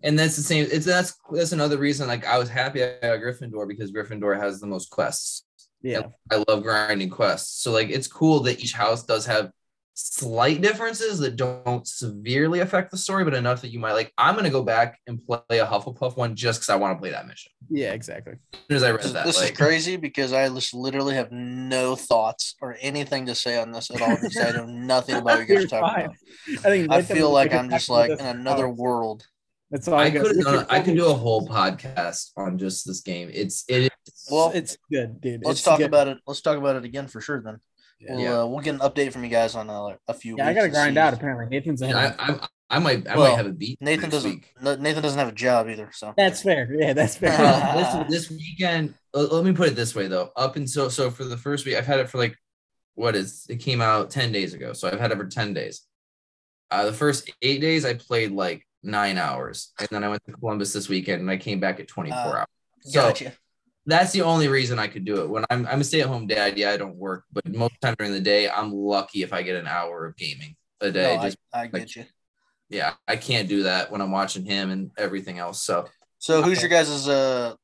And that's the same. It's that's that's another reason. Like I was happy I got Gryffindor because Gryffindor has the most quests. Yeah. I love grinding quests. So like it's cool that each house does have slight differences that don't severely affect the story, but enough that you might like. I'm gonna go back and play a Hufflepuff one just because I want to play that mission. Yeah, exactly. As soon as I read This, is- that, this like, is crazy because I just literally have no thoughts or anything to say on this at all because I know nothing about what you guys You're talking fine. about. I think I feel like I'm just like in another house. world. That's all I got. could Richard I can do a whole podcast on just this game. It's it is Well, it's good, dude. Let's It's talk good. about it. Let's talk about it again for sure. Then we'll, Yeah. uh, we'll get an update from you guys on uh, a few. Yeah, I gotta grind out. Apparently, Nathan's ahead. I. I I might I Well, might have a beat. Nathan doesn't. week. Nathan doesn't have a job either. So That's fair. Yeah, that's fair. this, this weekend uh, let me put it this way though up until so for the first week i've had it for like what is it came out 10 days ago so i've had it for 10 days uh, the first eight days i played like nine hours and then i went to columbus this weekend and i came back at 24 Uh, hours so gotcha. That's the only reason i could do it when i'm, I'm a stay-at-home dad yeah i don't work but most time during the day i'm lucky if i get an hour of gaming a day No, just I, I get you. yeah i can't do that when i'm watching him and everything else so So who's your guys' uh?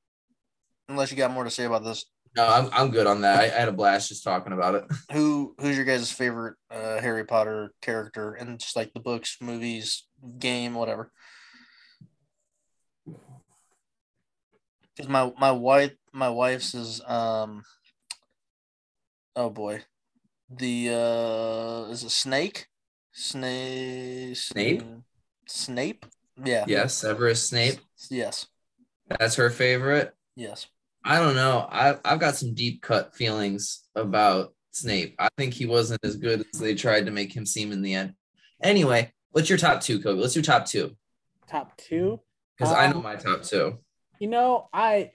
Unless you got more to say about this, no i'm, I'm good on that I, I had a blast just talking about it who who's your guys' favorite uh, Harry Potter character and just like the books, movies, game, whatever. Because my my wife my wife's is um. Oh boy, the uh is it Snake? Snake. Snape? Snape. Yeah. yes severus snape Yes. That's her favorite. Yes. I don't know. I, I've got some deep cut feelings about Snape. I think he wasn't as good as they tried to make him seem in the end. Anyway, what's your top two, Kobe? Let's do top two Top two. because I know Um, my top two. You know, I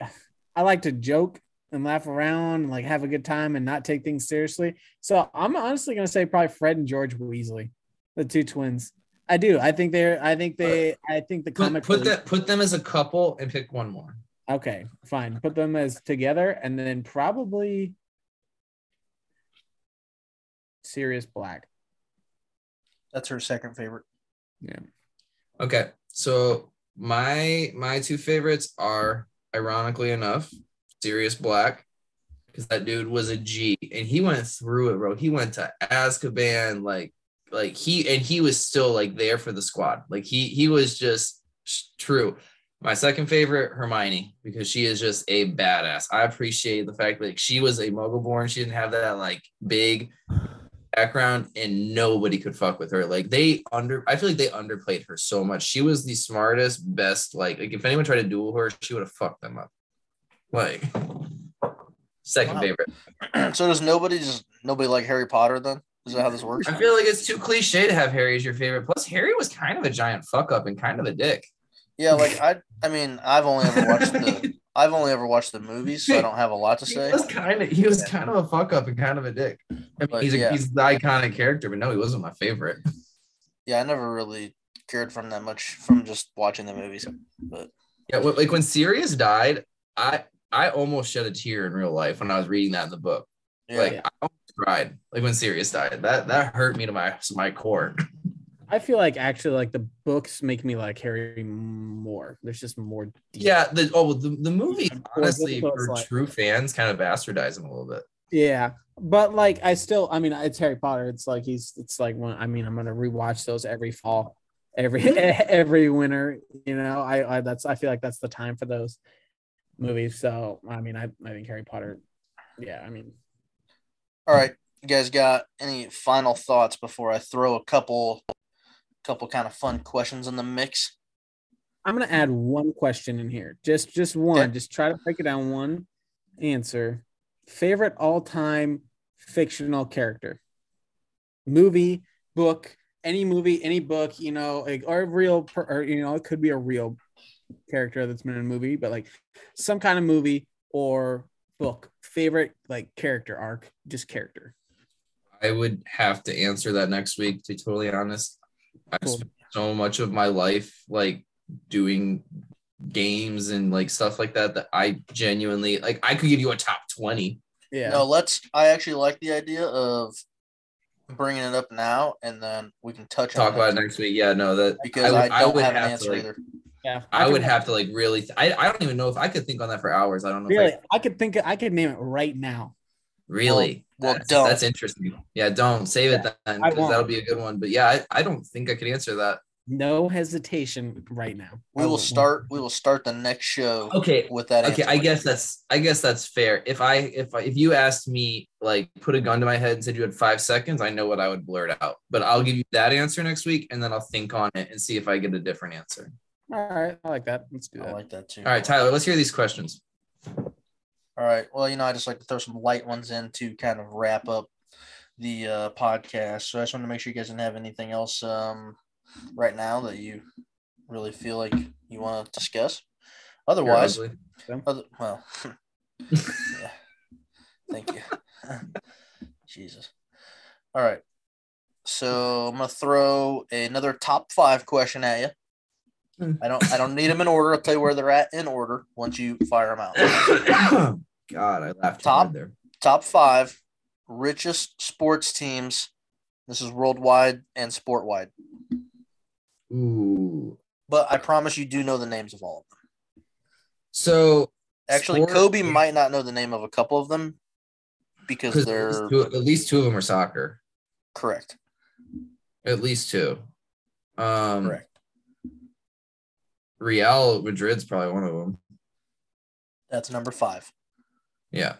I like to joke and laugh around and like have a good time and not take things seriously. So I'm honestly gonna say probably Fred and George Weasley, the two twins. I do. I think they're. I think they. I think the Put, comic. put relief- that put them as a couple and pick one more. Okay, fine. Put them as together, and then probably Sirius Black. That's her second favorite. Yeah. Okay, so my my two favorites are ironically enough Sirius Black because that dude was a G and he went through it, bro. He went to Azkaban, like like he and he was still like there for the squad. Like he he was just true. My second favorite, Hermione, because she is just a badass. I appreciate the fact that like, she was a muggle born. She didn't have that like big background and nobody could fuck with her. Like they under I feel like they underplayed her so much. She was the smartest, best, like, like if anyone tried to duel her, she would have fucked them up. Like second Wow. favorite. so does nobody just nobody like Harry Potter then? Is that how this works? I feel like it's too cliche to have Harry as your favorite. Plus, Harry was kind of a giant fuck up and kind of a dick. Yeah, like I I mean, I've only ever watched the I've only ever watched the movies, so I don't have a lot to say. He was kind of he was kind of a fuck up and kind of a dick. I mean, But he's a, yeah. he's the iconic character, but no, he wasn't my favorite. Yeah, I never really cared from that much from just watching the movies. But Yeah, like when Sirius died, I I almost shed a tear in real life when I was reading that in the book. yeah, like I almost cried. Like when Sirius died, that that hurt me to my to my core. I feel like actually like the books make me like Harry more. There's just more. deep- Yeah, the oh the, the movie Of honestly that's for like. true fans kind of bastardize him a little bit. Yeah, but like I still, I mean, it's Harry Potter. It's like he's, it's like when I mean, I'm gonna rewatch those every fall, every every winter. You know, I, I that's I feel like that's the time for those movies. So I mean, I I think Harry Potter. Yeah, I mean, all right. You guys got any final thoughts before I throw a couple couple kind of fun questions in the mix? I'm gonna add one question in here. Just just one. Okay. Just try to break it down. One answer. Favorite all time fictional character. Movie, book, any movie, any book, you know, like or a real per, or you know, it could be a real character that's been in a movie, but like some kind of movie or book. Favorite like character arc, just character. I would have to answer that next week. To be totally honest, I Cool. spent so much of my life like doing games and like stuff like that that I genuinely like. I could give you a top twenty. Yeah. No, let's. I actually like the idea of bringing it up now, and then we can touch Talk on about it it next week. Yeah, no, that because would- I, don't would have an to, like- either. yeah. I can- would have to like really. Th- I I don't even know if I could think on that for hours. I don't know. really If I, I could think I could name it right now. Really. Well, that's, don't. That's interesting. Yeah, don't save it then because that'll be a good one. But yeah, I, I don't think I could answer that. No hesitation right now. We will start. We will start the next show Okay, with that. okay i guess that's i guess that's fair if i if I, if you asked me like put a gun to my head and said you had five seconds i know what i would blurt out but i'll give you that answer next week and then i'll think on it and see if i get a different answer All right, I like that. Let's do I like that too. all right tyler let's hear these questions All right. Well, you know, I just like to throw some light ones in to kind of wrap up the uh, podcast. So I just want to make sure you guys didn't have anything else um, right now that you really feel like you want to discuss. Otherwise, You're other, well, yeah. Thank you. Jesus. All right. So I'm gonna throw another top five question at you. Hmm. I don't. I don't need them in order. I'll tell you where they're at in order once you fire them out. god i laughed Top. there top five richest sports teams. This is worldwide and sport wide. ooh But I promise you do know the names of all of them. so Actually, Sport- Kobe might not know the name of a couple of them because at they're least, two, at least two of them are soccer correct. at least two um Correct. real madrid's probably one of them That's number five. Yeah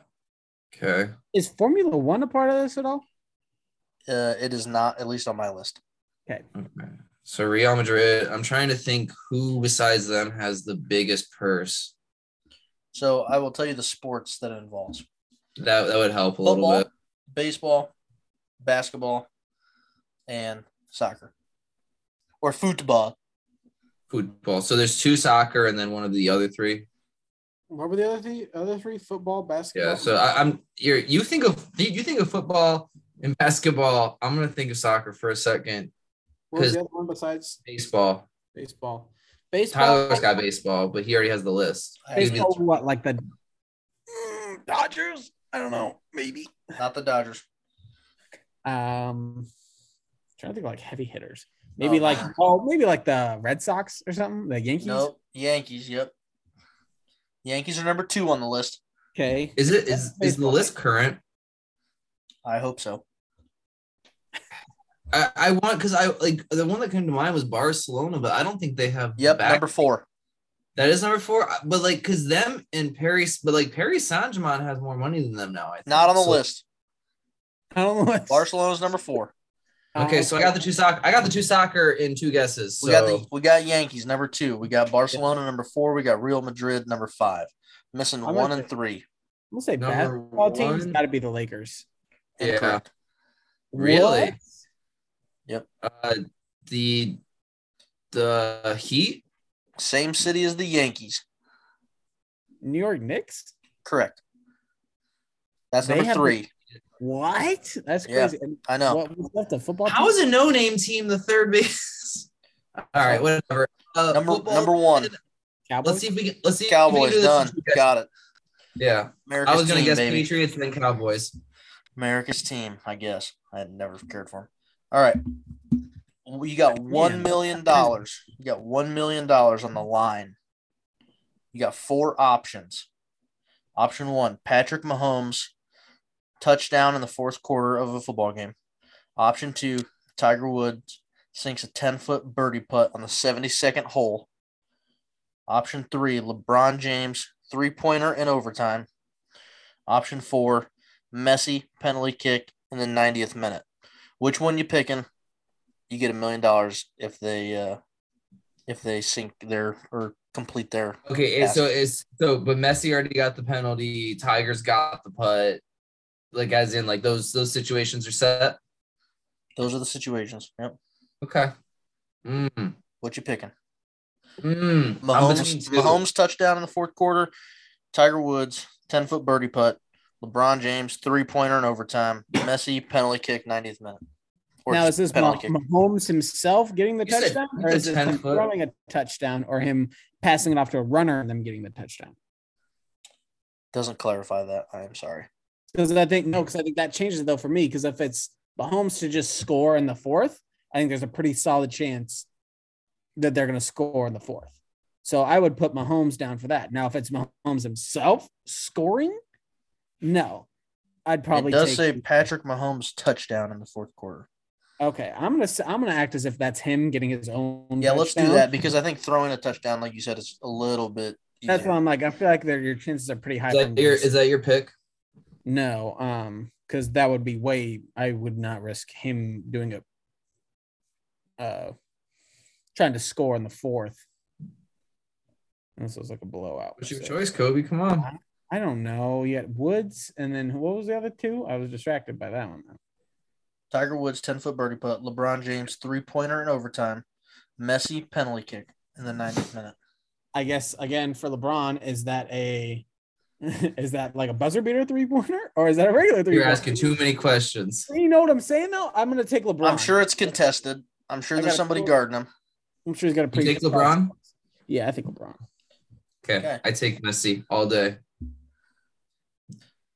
okay Is Formula One a part of this at all? Uh, it is not, at least on my list. Okay. okay. So Real Madrid, I'm trying to think who besides them has the biggest purse. So I will tell you the sports that it involves That that would help a little bit. baseball, basketball, and soccer or football. Football. So there's two soccer and then one of the other three. What were the other three? Other three? Football, basketball. Yeah. So I, I'm you're you think of you think of football and basketball. I'm gonna think of soccer for a second. what was the 'cause- other one besides Baseball. baseball? Baseball. Tyler's got baseball, but he already has the list. I Give me baseball the- what? Like the Mm, Dodgers? I don't know. Maybe. Not the Dodgers. Um, trying to think of like heavy hitters. Maybe Oh, like man. oh, maybe like the Red Sox or something. The Yankees. Nope. Yankees. Yep. Yankees are number two on the list. Okay. Is it is is the list current? I hope so. I, I want because I like the one that came to mind was Barcelona, but I don't think they have Yep. back- Number four. That is number four, but like, cause them and Perry, but like Perry Saint Germain has more money than them now. I think. Not on the So- list. I don't know. what- Barcelona's number four. Okay, so I got the two soccer. I got the two soccer in two guesses. So We got the we got Yankees number two. We got Barcelona number four. We got Real Madrid number five. Missing I'm one gonna and three. I'm gonna say Number basketball teams one. got to be the Lakers. Yeah. Incorrect. Really? What? uh, the the Heat. Same city as the Yankees. New York Knicks? Correct. That's They number have the- three. What? That's Yeah. crazy. And I know. What was left? A football? How is a no name team the third base? All right, whatever. Uh, Number football- number one. Cowboys? Let's see if we can. Let's see. if we Cowboys can do this done. in two guesses. Got it. Yeah, America's I was gonna team, guess baby. Patriots and then Cowboys. America's team, I guess. I had never cared for him. All right. You got million dollars. You got one million dollars on the line. You got four options. Option one, Patrick Mahomes touchdown in the fourth quarter of a football game. Option two, Tiger Woods sinks a 10 foot birdie putt on the 72nd hole. Option three, LeBron James three pointer in overtime. Option four, Messi penalty kick in the 90th minute. Which one you picking? You get a million dollars if they uh if they sink their or complete their Okay, so it's so, but Messi already got the penalty. Tigers got the putt. Like as in, like those those situations are set. those are the situations. Yep. Okay. Mm. What you picking? Mm. I'm Mahomes. Mahomes touchdown in the fourth quarter, Tiger Woods 10 foot birdie putt, LeBron James three pointer in overtime, Messi penalty kick 90th minute. Or now is this penalty Mah- Mahomes himself getting the You touchdown, or is it him foot. throwing a touchdown, or him passing it off to a runner and them getting the touchdown? Doesn't clarify that. I am sorry. Because I think no, because I think that changes it though for me. Because if it's Mahomes to just score in the fourth, I think there's a pretty solid chance that they're going to score in the fourth. So I would put Mahomes down for that. Now, if it's Mahomes himself scoring, no, I'd probably it does take- say Patrick Mahomes touchdown in the fourth quarter. okay. I'm gonna s- I'm gonna act as if that's him getting his own. Yeah, let's do that because I think throwing a touchdown, like you said, is a little bit. That's easier. why I'm like I feel like there your chances are pretty high. Is that your is that your pick? No, um, because that would be way. I would not risk him doing a, uh, trying to score in the fourth. This was like a blowout. What's your so- choice, Kobe? Come on. I don't know. You had Woods, and then what was the other two? I was distracted by that one. Though. Tiger Woods 10 foot birdie putt, LeBron James three pointer in overtime, Messi penalty kick in the 90th minute. I guess again for LeBron, is that a, is that like a buzzer beater three pointer, or is that a regular three? You're asking too many questions. You know what I'm saying though? I'm gonna take LeBron. I'm sure it's contested. I'm sure I there's somebody pull- guarding him. I'm sure he's got a pretty. take good LeBron? Yeah, I think LeBron. Okay. Okay. I take Messi all day.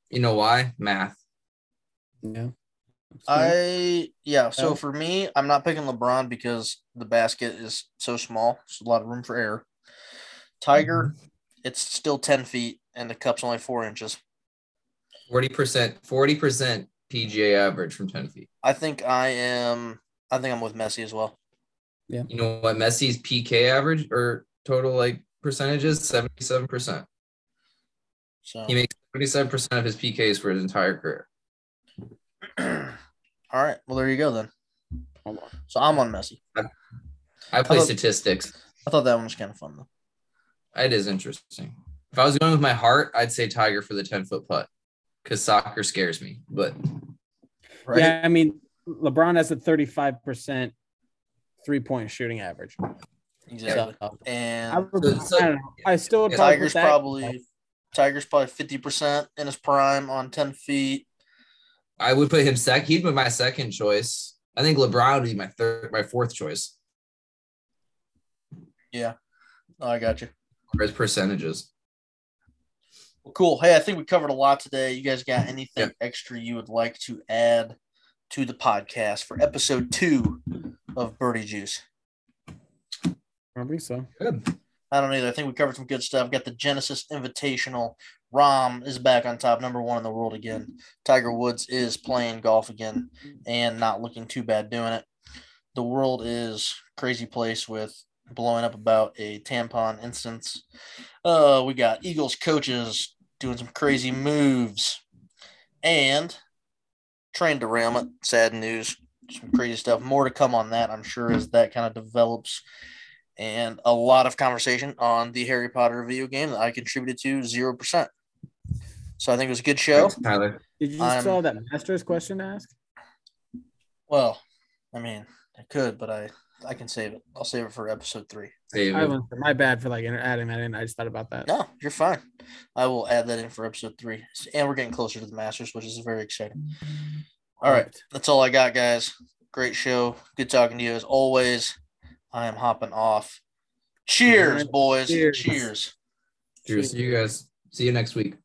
You know why? Math. Yeah. I yeah. So Yeah. for me, I'm not picking LeBron because the basket is so small. It's a lot of room for error. Tiger, mm-hmm. it's still 10 feet and the cup's only four inches. Forty percent. Forty percent PGA average from ten feet. I think I am. I think I'm with Messi as well. Yeah. You know what? Messi's PK average or total like percentages seventy-seven percent. So He makes seventy-seven percent of his PKs for his entire career. all right. Well, there you go then. Hold on. So I'm on Messi. I play thought- statistics. I thought that one was kind of fun though. It is interesting. If I was going with my heart, I'd say Tiger for the ten foot putt because soccer scares me. But Right? Yeah, I mean, LeBron has a 35% three point shooting average. Exactly. So, I, And would, So- so- I don't know. I still would Yeah, probably Tiger's probably Tiger's probably fifty percent in his prime on ten feet. I would put him second. He'd be my second choice. I think LeBron would be my third, my fourth choice Yeah. Oh, I got you. for his percentages. Well, cool. Hey, I think we covered a lot today. You guys got anything extra you would like to add to the podcast for episode two of Birdie Juice? Probably so. Good. I don't either. I think we covered some good stuff. Got the Genesis Invitational. Rahm is back on top, number one in the world again. Tiger Woods is playing golf again and not looking too bad doing it. The world is crazy place with blowing up about a tampon instance. Uh, we got Eagles coaches doing some crazy moves, and train derailment. Sad news. Some crazy stuff. More to come on that, I'm sure, as that kind of develops. And a lot of conversation on the Harry Potter video game that I contributed to zero percent. So I think it was a good show. Thanks, Tyler. Did you I'm- still that Masters question to ask? Well, I mean, I could, but I I can save it. I'll save it for episode three. Save I it. was, my bad for like adding that in. I just thought about that. No, you're fine. I will add that in for episode three. And we're getting closer to the Masters, which is very exciting. All right. That's all I got, guys. Great show. Good talking to you as always. I am hopping off. Cheers, boys. Cheers. Cheers. Cheers to you guys. See you next week.